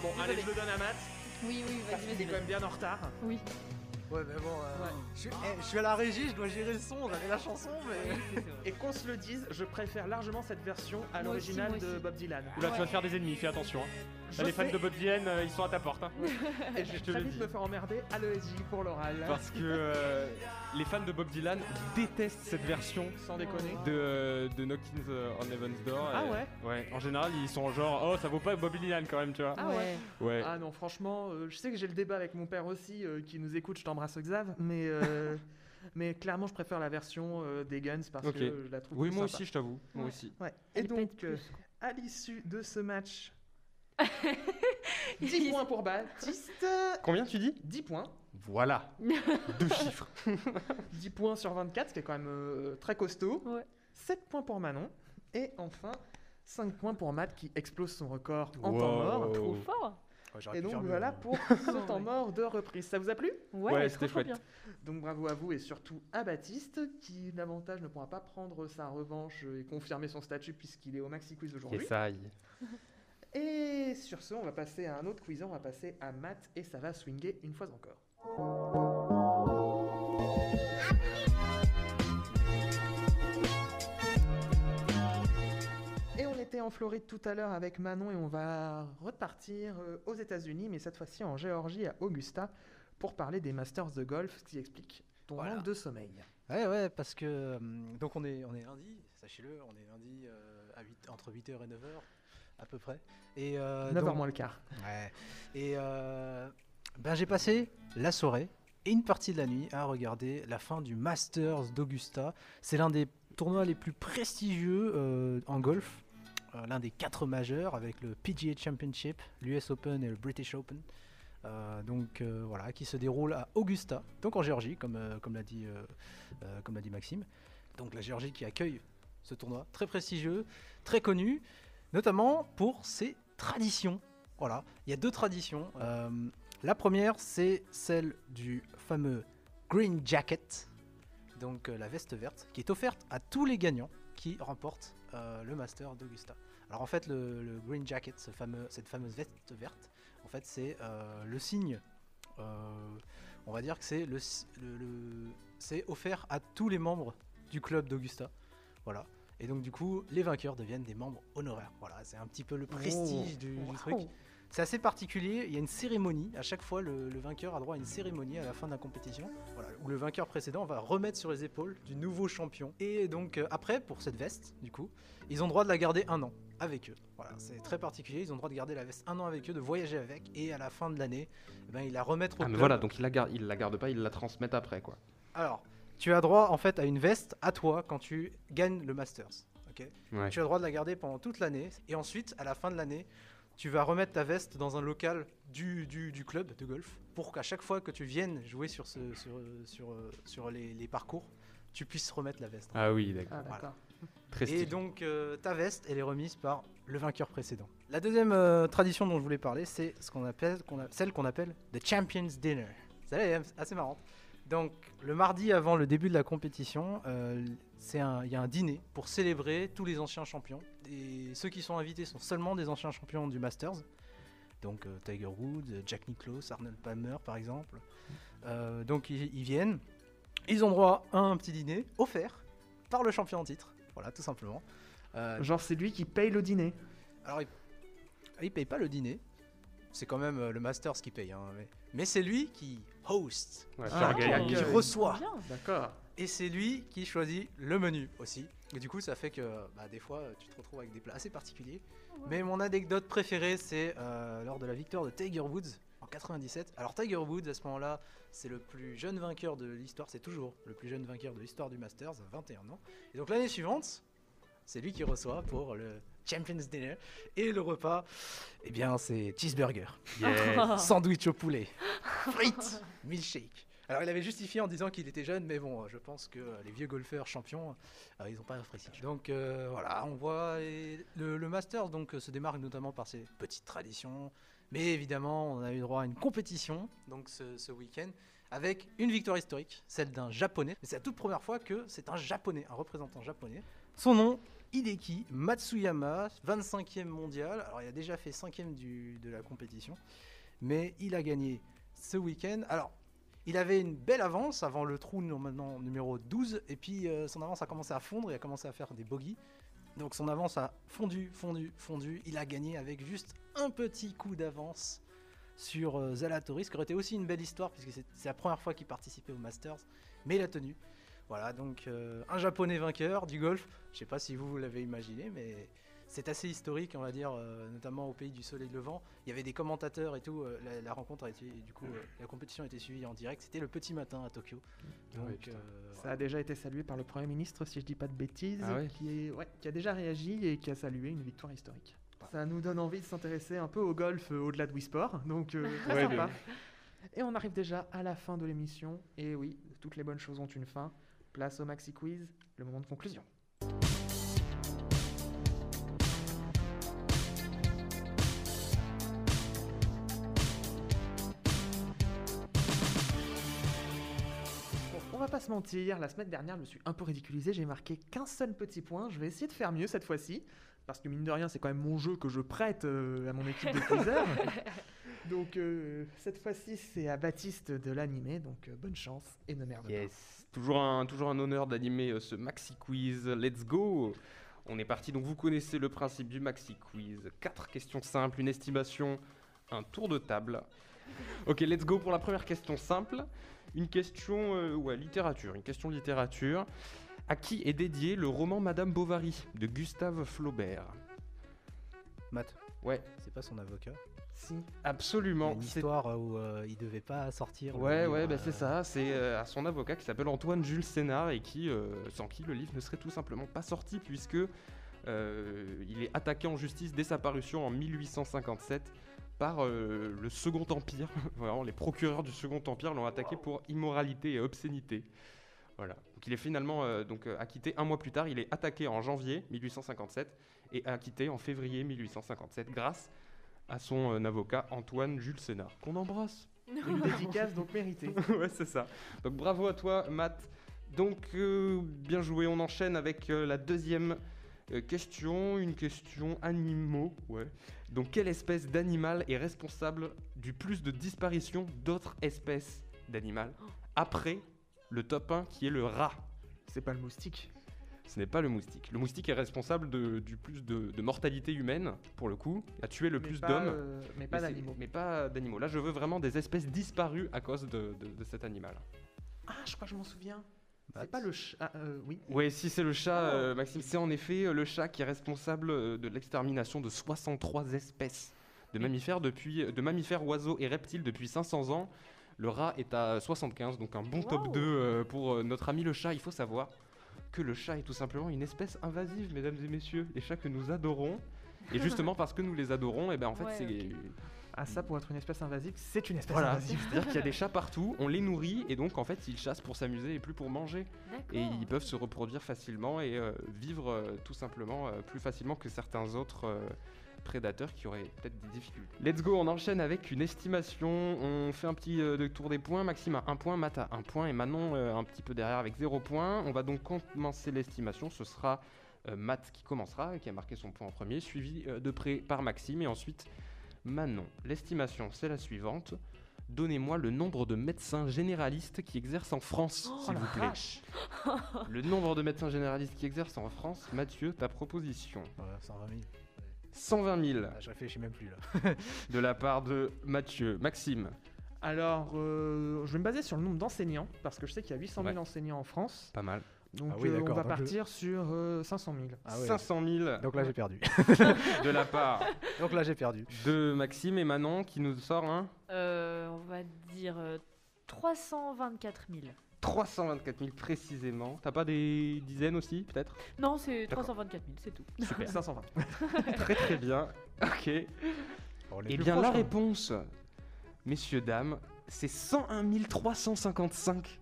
Bon, Désolé. allez, je le donne à Matt. Oui, oui, Parce vas-y, qu'il est quand même bien en retard. Oui. Ouais, mais bon, euh, Ouais. je, suis, eh, je suis à la régie, je dois gérer le son, j'avais la chanson, mais. Et qu'on se le dise, je préfère largement cette version à l'original de. Bob Dylan. Oula, tu vas te faire des ennemis, fais attention. hein. Je les fans sais, de Bob Dylan, euh, ils sont à ta porte. hein. (laughs) et je vais je te très vite me faire emmerder à l'ESJ pour l'oral. Parce que euh, les fans de Bob Dylan détestent cette version Sans déconner. de, euh, de Knocking on Heaven's Door. Ah et- ouais Ouais, en général, ils sont genre, oh, ça vaut pas Bob Dylan quand même, tu vois. Ah ouais. Ouais. Ah non, franchement, euh, je sais que j'ai le débat avec mon père aussi euh, qui nous écoute, je t'embrasse Xav, mais, euh, (laughs) mais clairement je préfère la version euh, des Guns parce que je la trouve Oui, plus moi sympa. aussi, je t'avoue. Moi Ouais. aussi. Ouais. Et Elle donc, euh, à l'issue de ce match, (laughs) 10 points pour Baptiste, Combien tu dis 10 points, Voilà. (laughs) Deux chiffres. (laughs) 10 points sur 24, ce qui est quand même euh, très costaud, Ouais. 7 points pour Manon, et enfin 5 points pour Matt qui explose son record en temps mort. Trop fort. Ouais, Et donc mieux, voilà hein. pour ce temps mort de reprise. Ça vous a plu Ouais, c'était chouette. bien. Donc bravo à vous et surtout à Baptiste qui davantage ne pourra pas prendre sa revanche et confirmer son statut puisqu'il est au Maxi Quiz aujourd'hui. Essaye. Et sur ce, on va passer à un autre quiz, on va passer à Matt et ça va swinguer une fois encore. Et on était en Floride tout à l'heure avec Manon et on va repartir euh, aux États-Unis, mais cette fois-ci en Géorgie à Augusta pour parler des Masters de golf, ce qui explique ton Voilà. manque de sommeil. Ouais, ouais, parce que. hum, donc, on est, on est lundi, sachez-le, on est lundi euh, à 8, entre 8h et 9h, à peu près. Et. euh, 9h donc- moins le quart. Ouais. Et euh, ben j'ai passé la soirée et une partie de la nuit à regarder la fin du Masters d'Augusta. C'est l'un des tournois les plus prestigieux euh, en golf, euh, l'un des quatre majeurs avec le PGA Championship, l'US Open et le British Open. Euh, donc euh, voilà, qui se déroule à Augusta, donc en Géorgie, comme, euh, comme l'a dit, comme l'a dit Maxime. Donc la Géorgie qui accueille ce tournoi très prestigieux, très connu, notamment pour ses traditions. Voilà, il y a deux traditions. Euh, la première, c'est celle du fameux Green Jacket, donc euh, la veste verte, qui est offerte à tous les gagnants qui remportent euh, le Master d'Augusta. Alors en fait, le, Green Jacket, cette fameuse veste verte, en fait, c'est le signe. on va dire que c'est offert à tous les membres du club d'Augusta. Voilà. Et donc du coup, les vainqueurs deviennent des membres honoraires. Voilà, c'est un petit peu le prestige du, du truc. C'est assez particulier. Il y a une cérémonie. À chaque fois, le, le vainqueur a droit à une cérémonie à la fin de la compétition. Voilà, où le vainqueur précédent va remettre sur les épaules du nouveau champion. Et donc, euh, après, pour cette veste, du coup, ils ont droit de la garder un an avec eux. Voilà, c'est très particulier. Ils ont droit de garder la veste un an avec eux, de voyager avec. Et à la fin de l'année, eh ben, ils la remettent au Ah, mais club. voilà, donc ils la, gardent, ils la gardent pas, ils la transmettent après, quoi. Alors, tu as droit en fait à une veste à toi quand tu gagnes le Masters. Ouais. Tu as le droit de la garder pendant toute l'année. Et ensuite, à la fin de l'année, tu vas remettre ta veste dans un local du, du, du club de golf pour qu'à chaque fois que tu viennes jouer sur, ce, sur, sur, sur les, les parcours, tu puisses remettre la veste. Ah oui, d'accord. Ah. Très Et donc, euh, ta veste, elle est remise par le vainqueur précédent. La deuxième euh, tradition dont je voulais parler, c'est ce qu'on appelle, qu'on a- celle qu'on appelle the Champions Dinner. Celle-là est assez marrante. Donc, le mardi avant le début de la compétition, euh, c'est un- il y a un dîner pour célébrer tous les anciens champions. Et ceux qui sont invités sont seulement des anciens champions du Masters. Donc, euh, Tiger Woods, Jack Nicklaus, Arnold Palmer, par exemple. Euh, donc, ils, viennent. Ils ont droit à un petit dîner offert par le champion en titre. Voilà, tout simplement. Genre, c'est lui qui paye le dîner. alors, il, il paye pas le dîner. C'est quand même euh, le Masters qui paye. hein, mais mais c'est lui qui host, Ouais, Ah, qui reçoit. D'accord. Et c'est lui qui choisit le menu aussi. Et du coup, ça fait que bah, des fois, tu te retrouves avec des plats assez particuliers. Mais mon anecdote préférée, c'est euh, lors de la victoire de Tiger Woods en 97. Alors, Tiger Woods, à ce moment-là, c'est le plus jeune vainqueur de l'histoire. C'est toujours le plus jeune vainqueur de l'histoire du Masters, à 21 ans. Et donc, l'année suivante, c'est lui qui reçoit pour le Champions Dinner. Et le repas, eh bien, c'est cheeseburger. Yes. (laughs) Sandwich au poulet, (laughs) frites, milkshake. Alors il avait justifié en disant qu'il était jeune, mais bon, je pense que les vieux golfeurs champions, euh, ils n'ont pas apprécié. Donc euh, voilà, on voit et le, le Masters donc euh, se démarque notamment par ses petites traditions, mais évidemment on a eu droit à une compétition donc ce, ce week-end avec une victoire historique, celle d'un japonais. Mais c'est la toute première fois que c'est un japonais, un représentant japonais. Son nom Hideki Matsuyama, 25e mondial. Alors il a déjà fait 5e du, de la compétition, mais il a gagné ce week-end. Alors il avait une belle avance avant le trou maintenant numéro 12, et puis euh, son avance a commencé à fondre, il a commencé à faire des bogeys. Donc son avance a fondu, fondu, fondu. Il a gagné avec juste un petit coup d'avance sur euh, Zalatoris, qui aurait été aussi une belle histoire, puisque c'est la première fois qu'il participait au Masters, mais il a tenu. Voilà, donc euh, un japonais vainqueur du golf. Je sais pas si vous, vous l'avez imaginé, mais c'est assez historique, on va dire, euh, notamment au pays du soleil levant. Il y avait des commentateurs et tout. euh, la, la rencontre a été, du coup, euh, la compétition a été suivie en direct. C'était le petit matin à Tokyo. Donc, ouais, putain. euh, Ça a déjà été salué par le Premier ministre, si je dis pas de bêtises, Ah ouais qui, est, ouais, qui a déjà réagi et qui a salué une victoire historique. Ça nous donne envie de s'intéresser un peu au golf euh, au-delà de Wii Sport, donc euh, très Ouais, sympa. Et on arrive déjà à la fin de l'émission, et oui, toutes les bonnes choses ont une fin. Place au Maxi Quiz, le moment de conclusion. On va pas se mentir, la semaine dernière, je me suis un peu ridiculisé, j'ai marqué qu'un seul petit point. Je vais essayer de faire mieux cette fois-ci, parce que mine de rien, c'est quand même mon jeu que je prête euh, à mon équipe de (laughs) quizers. Donc euh, cette fois-ci, c'est à Baptiste de l'animer, donc euh, bonne chance et ne merde Yes. Toujours un, toujours un honneur d'animer euh, ce Maxi Quiz. Let's go On est parti, donc vous connaissez le principe du Maxi Quiz. Quatre questions simples, une estimation, un tour de table. Ok, let's go pour la première question simple. Une question, euh, ouais, littérature, une question littérature. À qui est dédié le roman Madame Bovary de Gustave Flaubert? Matt, Ouais, c'est pas son avocat? Si. Absolument. une c'est- histoire euh, où euh, il devait pas sortir. Ouais, livre, ouais, bah euh, c'est ça. C'est euh, à son avocat qui s'appelle Antoine Jules Sénard et qui, sans qui le livre ne serait tout simplement pas sorti puisque il est attaqué en justice dès sa parution en 1857 par le Second Empire. (laughs) Vraiment, les procureurs du Second Empire l'ont attaqué pour immoralité et obscénité. Voilà. Donc il est finalement euh, donc euh, acquitté un mois plus tard. Il est attaqué en janvier 1857 et acquitté en février 1857 grâce à son euh, avocat Antoine Jules Sénard qu'on embrasse. Une dédicace donc méritée. (laughs) ouais, c'est ça. Donc bravo à toi, Matt. Donc euh, bien joué. On enchaîne avec euh, la deuxième euh, question, une question animaux. Ouais. Donc quelle espèce d'animal est responsable du plus de disparitions d'autres espèces d'animal après le top 1 qui est le rat C'est pas le moustique. Ce n'est pas le moustique. Le moustique est responsable de- du plus de, de mortalité humaine, pour le coup, a tué le Mais plus d'hommes. euh, mais pas d'animaux. Mais pas d'animaux. Là, je veux vraiment des espèces disparues à cause de, cet animal. Ah, je crois que je m'en souviens. C'est pas le chat. ah, euh, oui. Oui, si c'est le chat, Oh. euh, Maxime, c'est en effet le chat qui est responsable de l'extermination de 63 espèces de mammifères, depuis, de mammifères, oiseaux et reptiles depuis 500 ans. Le rat est à 75, donc un bon top Wow. 2 euh, pour notre ami le chat. Il faut savoir que le chat est tout simplement une espèce invasive, mesdames et messieurs. Les chats que nous adorons. Et justement (laughs) parce que nous les adorons, et ben en fait Ouais, c'est ok. Ah, ça, pour être une espèce invasive, c'est une espèce voilà, invasive. (laughs) c'est-à-dire qu'il y a des chats (laughs) partout, on les nourrit et donc en fait ils chassent pour s'amuser et plus pour manger. Et ils peuvent se reproduire facilement et euh, vivre euh, tout simplement euh, plus facilement que certains autres euh, prédateurs qui auraient peut-être des difficultés. Let's go, on enchaîne avec une estimation. On fait un petit euh, tour des points. Maxime a un point, Matt a un point et Manon euh, un petit peu derrière avec zéro point. On va donc commencer l'estimation. Ce sera euh, Matt qui commencera, qui a marqué son point en premier, suivi euh, de près par Maxime et ensuite Manon. L'estimation, c'est la suivante. Donnez-moi le nombre de médecins généralistes qui exercent en France, Oh s'il vous plaît. vache. Le nombre de médecins généralistes qui exercent en France, Mathieu, ta proposition. Ouais, 120 000. 120 000 Ah, je réfléchis même plus là. (laughs) de la part de Mathieu. Maxime, Alors, euh, je vais me baser sur le nombre d'enseignants, parce que je sais qu'il y a 800 000 Ouais. enseignants en France. pas mal. Donc, Ah oui, euh, on va donc je- partir sur euh, 500 000. Ah ouais. 500 000 Donc là j'ai perdu. (laughs) de la part (laughs) Donc là j'ai perdu. de Maxime et Manon qui nous sort un Euh, on va dire euh, 324 000. 324 000 précisément. T'as pas des dizaines aussi, peut-être? Non, c'est D'accord. 324 000, c'est tout. Super. (laughs) 520. (laughs) Très très bien. Ok. On est Eh bien, proche, la hein. réponse, messieurs, dames, c'est 101 355.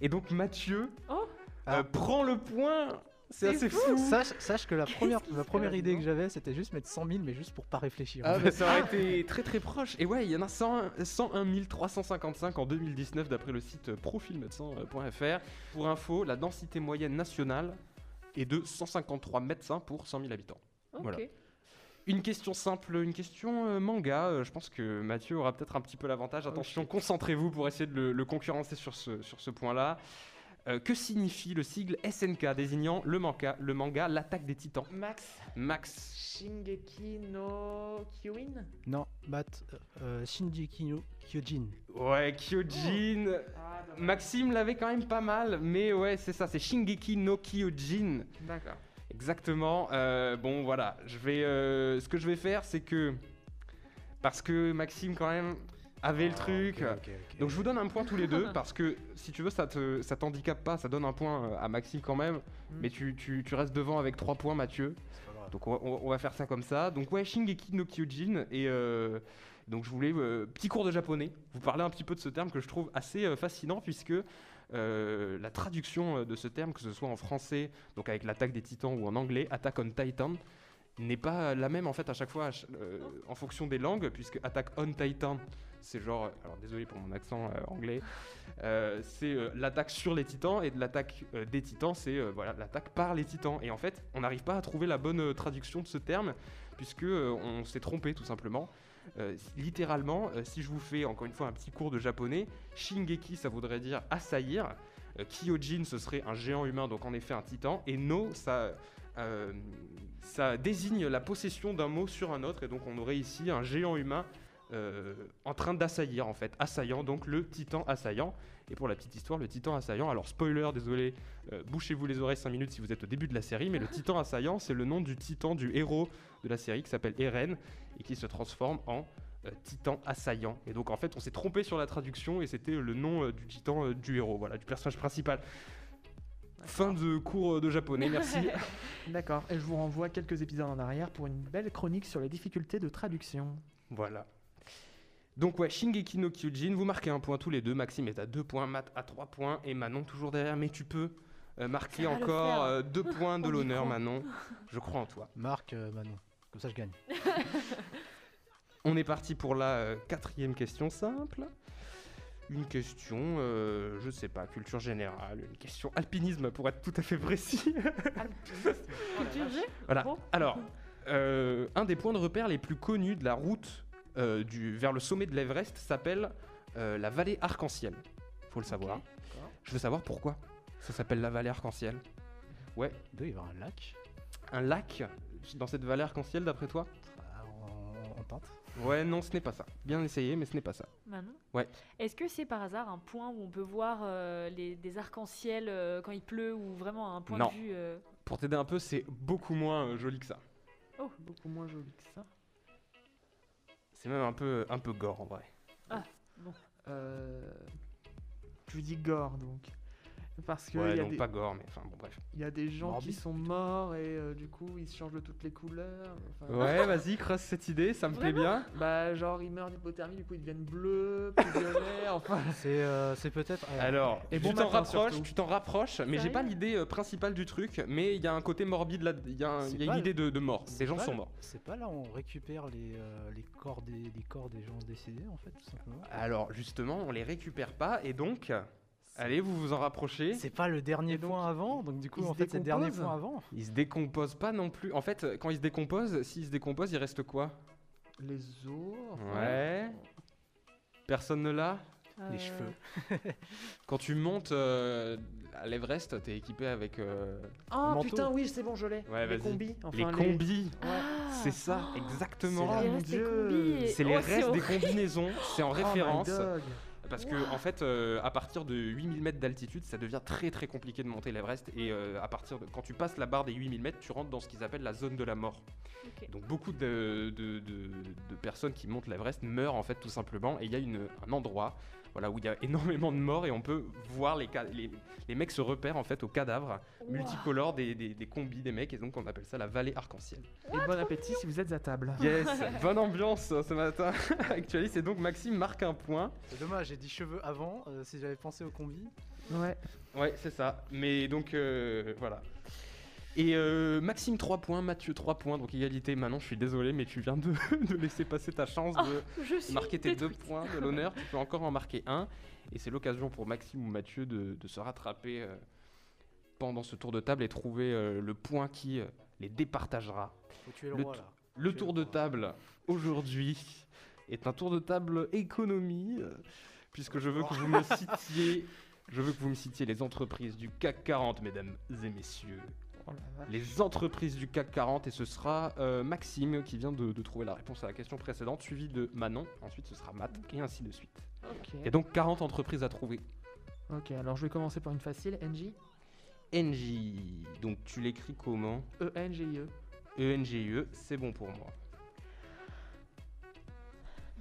Et donc Mathieu Oh. euh, Ah. prend le point. C'est assez fou. fou. Sache, sache que la première, la première idée que j'avais c'était juste mettre 100 000 mais juste pour pas réfléchir. Ah, bah, ça aurait été très très proche. Et ouais, il y en a 101 101 355 en 2019 d'après le site profilmédecin.fr. Pour info, la densité moyenne nationale est de 153 médecins pour 100 000 habitants. Voilà. Une question simple, une question euh, manga. Euh, je pense que Mathieu aura peut-être un petit peu l'avantage. Attention, concentrez-vous pour essayer de le, le concurrencer sur ce, sur ce point-là. Euh, que signifie le sigle SNK désignant le manga, le manga L'attaque des titans Max, Max. Shingeki no Kyuin Non, Matt, euh, Shinji no Kyojin. Ouais, Kyojin. Ah, Maxime l'avait quand même pas mal, mais ouais, c'est ça, c'est Shingeki no Kyojin. D'accord. Exactement. Euh, bon, voilà, je vais, euh, ce que je vais faire, c'est que parce que Maxime quand même avait le Ah, truc. Donc je vous donne un point tous les deux (laughs) parce que si tu veux ça te ça t'handicape pas, ça donne un point euh, à Maxime quand même, mais tu, tu- tu restes devant avec 3 points Mathieu. Donc on, va- on- on va faire ça comme ça. Donc ouais, Shingeki no Kyojin. Et euh, donc je voulais euh, petit cours de japonais, vous parler un petit peu de ce terme que je trouve assez euh, fascinant puisque euh, la traduction de ce terme, que ce soit en français, donc avec l'attaque des titans ou en anglais, Attack on Titan, n'est pas la même en fait à chaque fois euh, en fonction des langues puisque Attack on Titan c'est genre, alors désolé pour mon accent euh, anglais, euh, c'est euh, l'attaque sur les titans et de l'attaque des titans, c'est voilà l'attaque par les titans. Et en fait, on n'arrive pas à trouver la bonne traduction de ce terme puisque on s'est trompé tout simplement. Littéralement, si je vous fais encore une fois un petit cours de japonais, Shingeki ça voudrait dire assaillir, Kyojin ce serait un géant humain donc en effet un titan et No ça désigne la possession d'un mot sur un autre et donc on aurait ici un géant humain euh, en train d'assaillir en fait, assaillant, donc le titan assaillant. Et pour la petite histoire, le titan assaillant, alors spoiler, désolé, euh, bouchez-vous les oreilles 5 minutes si vous êtes au début de la série, mais le titan assaillant, c'est le nom du titan, du héros de la série qui s'appelle Eren et qui se transforme en euh, titan assaillant. Et donc en fait, on s'est trompé sur la traduction et c'était le nom euh, du titan euh, du héros, voilà, du personnage principal. Fin de cours de japonais, merci. (laughs) D'accord. Et je vous renvoie quelques épisodes en arrière pour une belle chronique sur les difficultés de traduction. Voilà. Donc ouais, Shingeki no Kyojin, vous marquez un point tous les deux. Maxime est à 2 points, Matt à 3 points et Manon toujours derrière. Mais tu peux euh, marquer encore faire. 2 (laughs) points de l'honneur. Manon. Je crois en toi. Marc, euh, Manon. Comme ça je gagne. (laughs) On est parti pour la euh, quatrième question simple. Une question, euh, je sais pas, culture générale, une question alpinisme pour être tout à fait précis. (laughs) Culture G Voilà. Alors, euh, un des points de repère les plus connus de la route euh, du, vers le sommet de l'Everest s'appelle euh, la vallée arc-en-ciel. Faut le savoir. Je veux savoir pourquoi ça s'appelle la vallée arc-en-ciel. Ouais, Il doit y avoir un lac. un lac dans cette vallée arc-en-ciel d'après toi? Ah, on, on tente. Ouais, non, ce n'est pas ça. Bien essayé, mais ce n'est pas ça. Manon Ouais. Est-ce que c'est par hasard un point où on peut voir euh, les, des arcs-en-ciel euh, quand il pleut ou vraiment un point Non. de vue euh, Pour t'aider un peu, c'est beaucoup moins joli que ça. Beaucoup moins joli que ça. C'est même un peu, un peu gore en vrai. Euh, tu dis gore donc. Parce que Ouais, y, a donc des- pas gore, mais enfin bon, bref. il y a des gens Morbide, qui sont morts et euh, du coup ils se changent de toutes les couleurs. enfin- Ouais, (laughs) vas-y, creuse cette idée, ça me plaît bien. Bah genre ils meurent d'hypothermie, du coup ils deviennent bleus, puis violets, (laughs) enfin. C'est euh, c'est peut-être. Alors, Et tu bon t'en matin, rapproches, surtout. tu t'en rapproches, mais j'ai pas l'idée euh, principale du truc, mais il y a un côté morbide là, il y a, un- y a une idée de, de mort, des gens sont morts. C'est pas là où on récupère les, euh, les, corps des, les corps des gens décédés en fait, tout simplement. Alors justement, on les récupère pas, et donc, allez, vous vous en rapprochez. C'est pas le dernier donc, point avant, donc du coup il en fait c'est le dernier décompose point avant. Ils se décomposent pas non plus. En fait, quand ils se décomposent, s'ils se décomposent, il reste quoi? Les os. enfin, Ouais. Personne ne l'a? Les Euh, cheveux. (laughs) Quand tu montes euh, à l'Everest, t'es équipé avec euh, Ah putain oui c'est bon je l'ai. Ouais, les combis. Enfin, les combis. Ah, C'est ça, exactement. Oh les combis et- C'est les Oh, restes des combinaisons, c'est en Oh my référence. dog. Parce que en fait, euh, à partir de 8000 mètres d'altitude, ça devient très très compliqué de monter l'Everest. Et euh, à partir de, quand tu passes la barre des 8000 mètres, tu rentres dans ce qu'ils appellent la zone de la mort. Donc beaucoup de, de- de- de personnes qui montent l'Everest meurent en fait tout simplement. Et il y a une- un endroit voilà, où il y a (laughs) énormément de morts et on peut voir les, les, les mecs se repèrent en fait aux cadavres multicolores des, des, des combis des mecs. Et donc on appelle ça la vallée arc-en-ciel. Et bon appétit si vous êtes à table. Yes, (laughs) bonne ambiance euh, ce matin. (laughs) Actualiste et donc Maxime marque un point. C'est dommage, j'ai dit cheveux avant, euh, si j'avais pensé au combi. Ouais. Ouais, c'est ça. Mais donc, euh, voilà. Et euh, Maxime 3 points, Mathieu 3 points, donc égalité. Manon, je suis désolé, mais tu viens de, (laughs) de laisser passer ta chance de suis marquer tes deux détruite. points de l'honneur. Tu peux encore en marquer un. Et c'est l'occasion pour Maxime ou Mathieu de, de se rattraper euh, pendant ce tour de table et trouver euh, le point qui euh, les départagera. Faut tuer le, Le roi t- là. Le Tuer tour le de table aujourd'hui est un tour de table économie, euh, puisque je veux que vous me (laughs) citiez, je veux que vous me citiez les entreprises du CAC 40, mesdames et messieurs. Oh. Les entreprises du CAC 40, et ce sera euh, Maxime qui vient de, de trouver la réponse à la question précédente, suivi de Manon, ensuite ce sera Matt, et ainsi de suite. Ok. Il y a donc 40 entreprises à trouver. Ok alors je vais commencer par une facile. NJ. NJ, donc tu l'écris comment? E N G I E. E-N-G-E, c'est bon pour moi.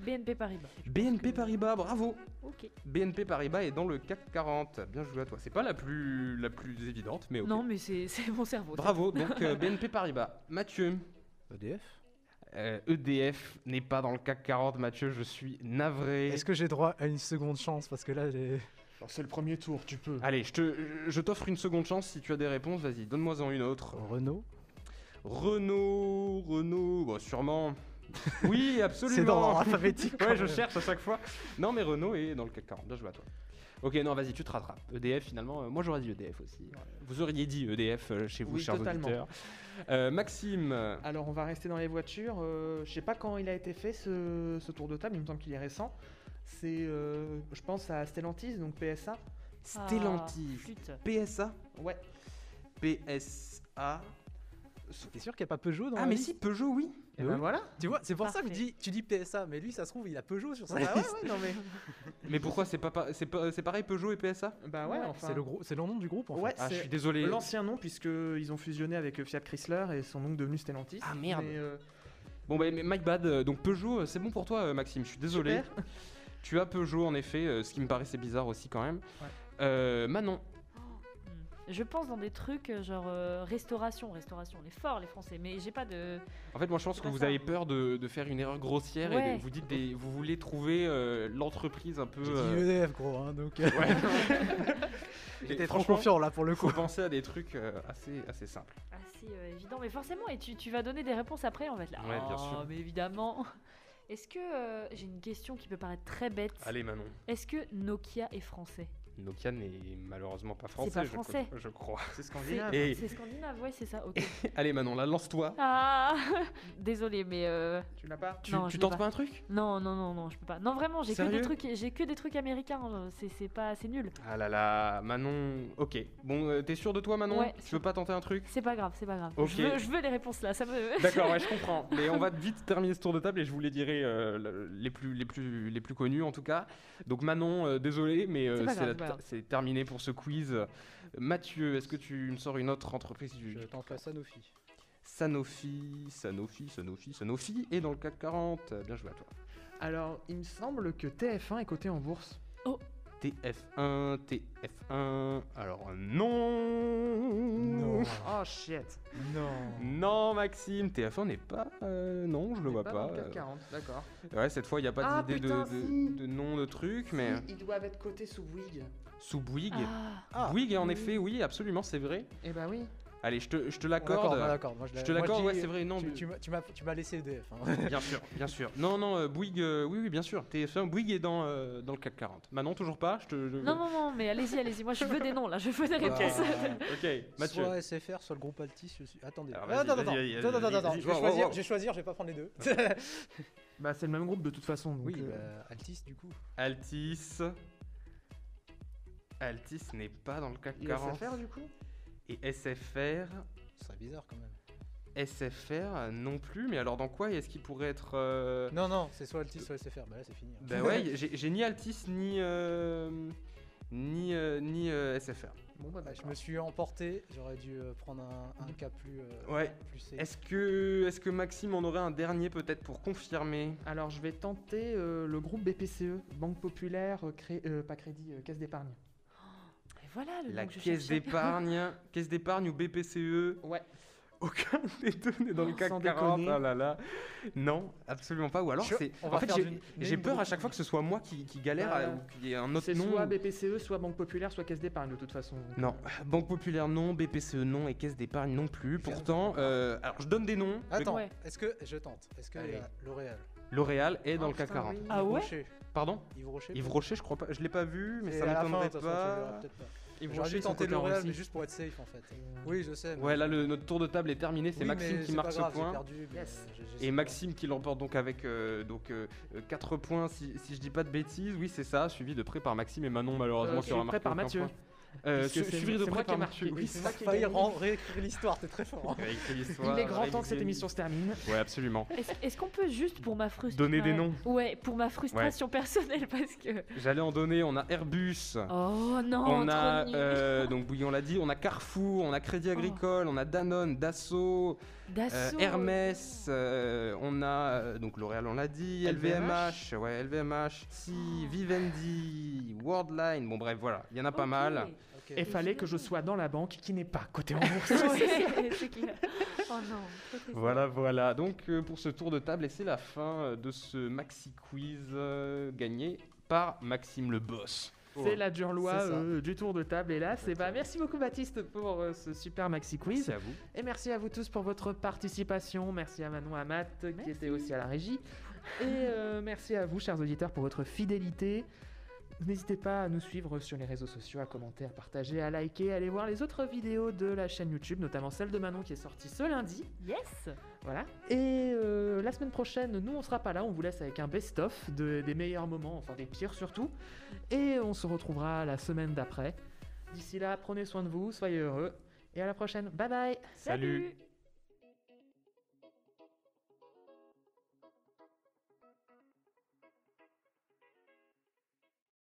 BNP Paribas. BNP Paribas, bravo Ok. BNP Paribas est dans le CAC 40. Bien joué à toi. C'est pas la plus, la plus évidente, mais ok. Non, mais c'est c'est mon cerveau. Bravo, (laughs) donc euh, BNP Paribas. Mathieu, EDF euh, EDF n'est pas dans le CAC 40. Mathieu, je suis navré. Est-ce que j'ai droit à une seconde chance? Parce que là, les... C'est le premier tour, tu peux. Allez, je te- je t'offre une seconde chance si tu as des réponses. Vas-y, donne-moi-en une autre. Renault Renault, Renault, bah, sûrement. (laughs) Oui, absolument. C'est dans l'ordre alphabétique. Ouais, je cherche à chaque fois. Non, mais Renault est dans le CAC 40. Bien joué à toi. Ok, non, vas-y, tu te rattrapes. EDF, finalement, euh, moi j'aurais dit EDF aussi. Vous auriez dit EDF euh, chez vous, Oui, chers totalement. auditeurs. Euh, Maxime, Alors on va rester dans les voitures. euh, je sais pas quand il a été fait ce, ce tour de table, il me semble qu'il est récent. C'est, euh, je pense à Stellantis, donc PSA. Stellantis, flûte. PSA, Ouais. PSA. T'es sûr qu'il n'y a pas Peugeot dans Ah, la mais liste si, Peugeot, oui. Et ben oui. voilà. Tu vois, c'est pour ça que je dis, tu dis PSA, mais lui, ça se trouve, il a Peugeot sur sa ouais, ouais, non mais. (laughs) Mais pourquoi c'est pas, pa- c'est pas, c'est pareil Peugeot et PSA Bah ouais, Ouais, enfin. C'est le, gros- c'est le nom du groupe en Ouais, fait. Ah, je c'est suis désolé. l'ancien nom puisque ils ont fusionné avec Fiat Chrysler et sont donc devenus Stellantis. Ah, merde. Mais, euh, Bon, bah, mais my bad. euh, Donc Peugeot, euh, c'est bon pour toi, Maxime. Je suis désolé. super. (laughs) Tu as Peugeot, en effet, ce qui me paraissait bizarre aussi quand même. Ouais. Euh, Manon. Je pense dans des trucs euh, genre euh, restauration. Restauration, on est forts les Français, mais j'ai pas de. En fait, moi, je pense que vous ça. avez peur de, de faire une erreur grossière et de- vous dites des, vous voulez trouver euh, l'entreprise un peu. J'ai dit EDF, gros, hein, donc. ouais. (laughs) J'étais trop franchement, confiant là pour le Faut coup. penser à des trucs euh, assez, assez simples. assez euh, évident. Mais forcément, et tu, tu vas donner des réponses après, on va être là. Ouais, bien Oh, sûr. Mais évidemment. Est-ce que euh, j'ai une question qui peut paraître très bête Allez, Manon. Est-ce que Nokia est français? Nokia n'est malheureusement pas français. pas je crois- français. Je, crois. C'est C'est (laughs) scandinave. Et- c'est scandinave, ouais, c'est ça. Ok. (laughs) Allez, Manon, là, lance-toi. ah, (laughs) désolé, mais euh, Tu l'as pas Tu, Non, tu je l'ai tentes pas. pas un truc? Non, non, non, non, je peux pas. Non, vraiment, j'ai que des trucs, j'ai que des trucs américains. euh, C'est, c'est pas, c'est nul. Ah là là, Manon. Ok. Bon, euh, t'es sûr de toi, Manon? Ouais, Tu veux pas tenter un truc? C'est pas grave, c'est pas grave. Ok. Je, veux, je veux les réponses là, ça me. D'accord, ouais, je comprends. Mais on va vite terminer ce tour de table et je vous les dirai euh, le- les, plus, les, plus, les plus connus en tout cas. Donc Manon, euh, désolé, mais euh, C'est pas c'est grave, la- c'est terminé pour ce quiz. Mathieu, est-ce que tu me sors une autre entreprise du Je tente la Sanofi. Sanofi, Sanofi, Sanofi, Sanofi et dans le CAC 40 Bien joué à toi. Alors, il me semble que TF1 est coté en bourse. TF1, TF1. Alors non. Oh shit. Non. Non, Maxime, TF1 n'est pas. euh, non, je le vois pas pas. dans le euh. 440, d'accord. Ouais, cette fois, il n'y a pas Ah, d'idée de, putain, de- si. de nom de truc, mais Si, ils doivent être cotés sous Bouygues. sous Bouygues. Ah, Ah. Bouygues, en effet, oui, absolument, c'est vrai. Eh bah oui. Allez, je te, je te Bon, l'accorde. Bah. Moi, Je te l'accorde, ouais, c'est vrai, non. Tu, tu m'as- tu m'as tu m'as laissé EDF. hein. (laughs) Bien sûr, bien sûr. Non, non, euh, Bouygues, euh, oui, oui, bien sûr. TF1, Bouygues est dans, euh, dans le CAC 40. Manon, toujours pas je te, je- Non, non, non, mais allez-y, allez-y. Moi, je veux des noms là, je veux des Bah, réponses. (laughs) Ok, Mathieu. Soit SFR, soit le groupe Altis. Je suis... Attendez. Alors, attends, attends, attends, attends. Je vais choisir, wow, je vais choisir, je vais pas prendre les deux. (laughs) Bah c'est le même groupe de toute façon. donc, oui, euh, bah, Altis du coup. Altis. Altis n'est pas dans le CAC et 40. SFR du coup? Et SFR. Ce serait bizarre quand même. SFR non plus, mais alors dans quoi est-ce qu'il pourrait être. euh, Non, non, c'est soit Altis, soit SFR. Bah là, c'est fini. hein. Bah ouais, (laughs) j'ai j'ai ni Altis ni. euh, ni euh, ni euh, SFR. Bon bah Bah, je d'accord. me suis emporté. J'aurais dû prendre un, un cas plus. euh, Ouais. Plus. Est-ce que, est que Maxime en aurait un dernier peut-être pour confirmer? Alors je vais tenter euh, le groupe BPCE, Banque Populaire, cré- pas crédit, euh, Caisse d'épargne. Voilà le La nom que je caisse cherchais. d'épargne, (laughs) caisse d'épargne ou BPCE Ouais. Aucun (laughs) des deux n'est dans le Oh, CAC sans 40. déconner. Oh là là. Non, absolument pas. Ou alors Je- c'est. on En fait, faire j'ai- peur à chaque fois que ce soit moi qui, qui galère Bah, à- ou qu'il y ait un autre C'est nom. soit BPCE, soit Banque Populaire, soit Caisse d'épargne de toute façon. Non, Banque Populaire non, BPCE non et Caisse d'épargne non plus. Pourtant, euh, alors je donne des noms. Attends, Ouais. est-ce que. Je tente. Est-ce que Allez. L'Oréal? L'Oréal est dans Oh, le CAC putain, 40. oui. Ah Yves ouais Rocher. Pardon? Yves Rocher. Yves Rocher, je crois pas. Je l'ai pas vu, mais ça à la fin, m'étonnerait de toute façon, tu le verras pas. peut-être pas. J'aurais dû tenter L'Oréal, mais juste pour être safe en fait. Oui, je sais. mais- Ouais, là le- notre tour de table est terminé. C'est Oui, Maxime qui marque ce point. perdu, euh, Et Maxime qui l'emporte donc avec euh, donc 4 points si, si je dis pas de bêtises, oui c'est ça, suivi de près par Maxime et Manon malheureusement Euh, qui aura suivi de près marqué par Mathieu. point. Euh, su- de près qui marqué. Oui, C'est ça. qui ren- réécrire l'histoire, t'es très fort. hein. (laughs) Il a est grand temps que cette émission se termine. Ouais, absolument. Est-ce qu'on peut juste pour ma frustration. Donner des noms. Ouais, pour ma frustration personnelle parce que. J'allais en donner, on a Airbus. Oh non, on a, euh, donc oui, on l'a dit, on a Carrefour, on a Crédit Agricole, on a Danone, Dassault, euh, Dassault. Hermès, euh, on a donc L'Oréal, on l'a dit, LVMH, ouais, LVMH, si, Vivendi, Worldline, bon bref, voilà, il y en a pas mal. Et fallait que je sois dans la banque qui n'est pas cotée en bourse. (laughs) Ouais, (laughs) c'est clair. Oh non. triste. Voilà, voilà. Donc euh, pour ce tour de table, et c'est la fin euh, de ce maxi quiz euh, gagné par Maxime le boss. C'est la dure loi C'est euh, du tour de table. Et là, c'est bah, merci beaucoup Baptiste pour euh, ce super maxi quiz. Merci à vous. Et merci à vous tous pour votre participation. Merci à Manon Amat qui Merci. était aussi à la régie. Et euh, merci à vous, chers auditeurs, pour votre fidélité. N'hésitez pas à nous suivre sur les réseaux sociaux, à commenter, à partager, à liker, à aller voir les autres vidéos de la chaîne YouTube, notamment celle de Manon qui est sortie ce lundi. Yes. Voilà. Et euh, la semaine prochaine, nous on sera pas là, on vous laisse avec un best-of de- des meilleurs moments, enfin des pires surtout. Et on se retrouvera la semaine d'après. D'ici là, prenez soin de vous, soyez heureux. Et à la prochaine. Bye bye Salut. Salut.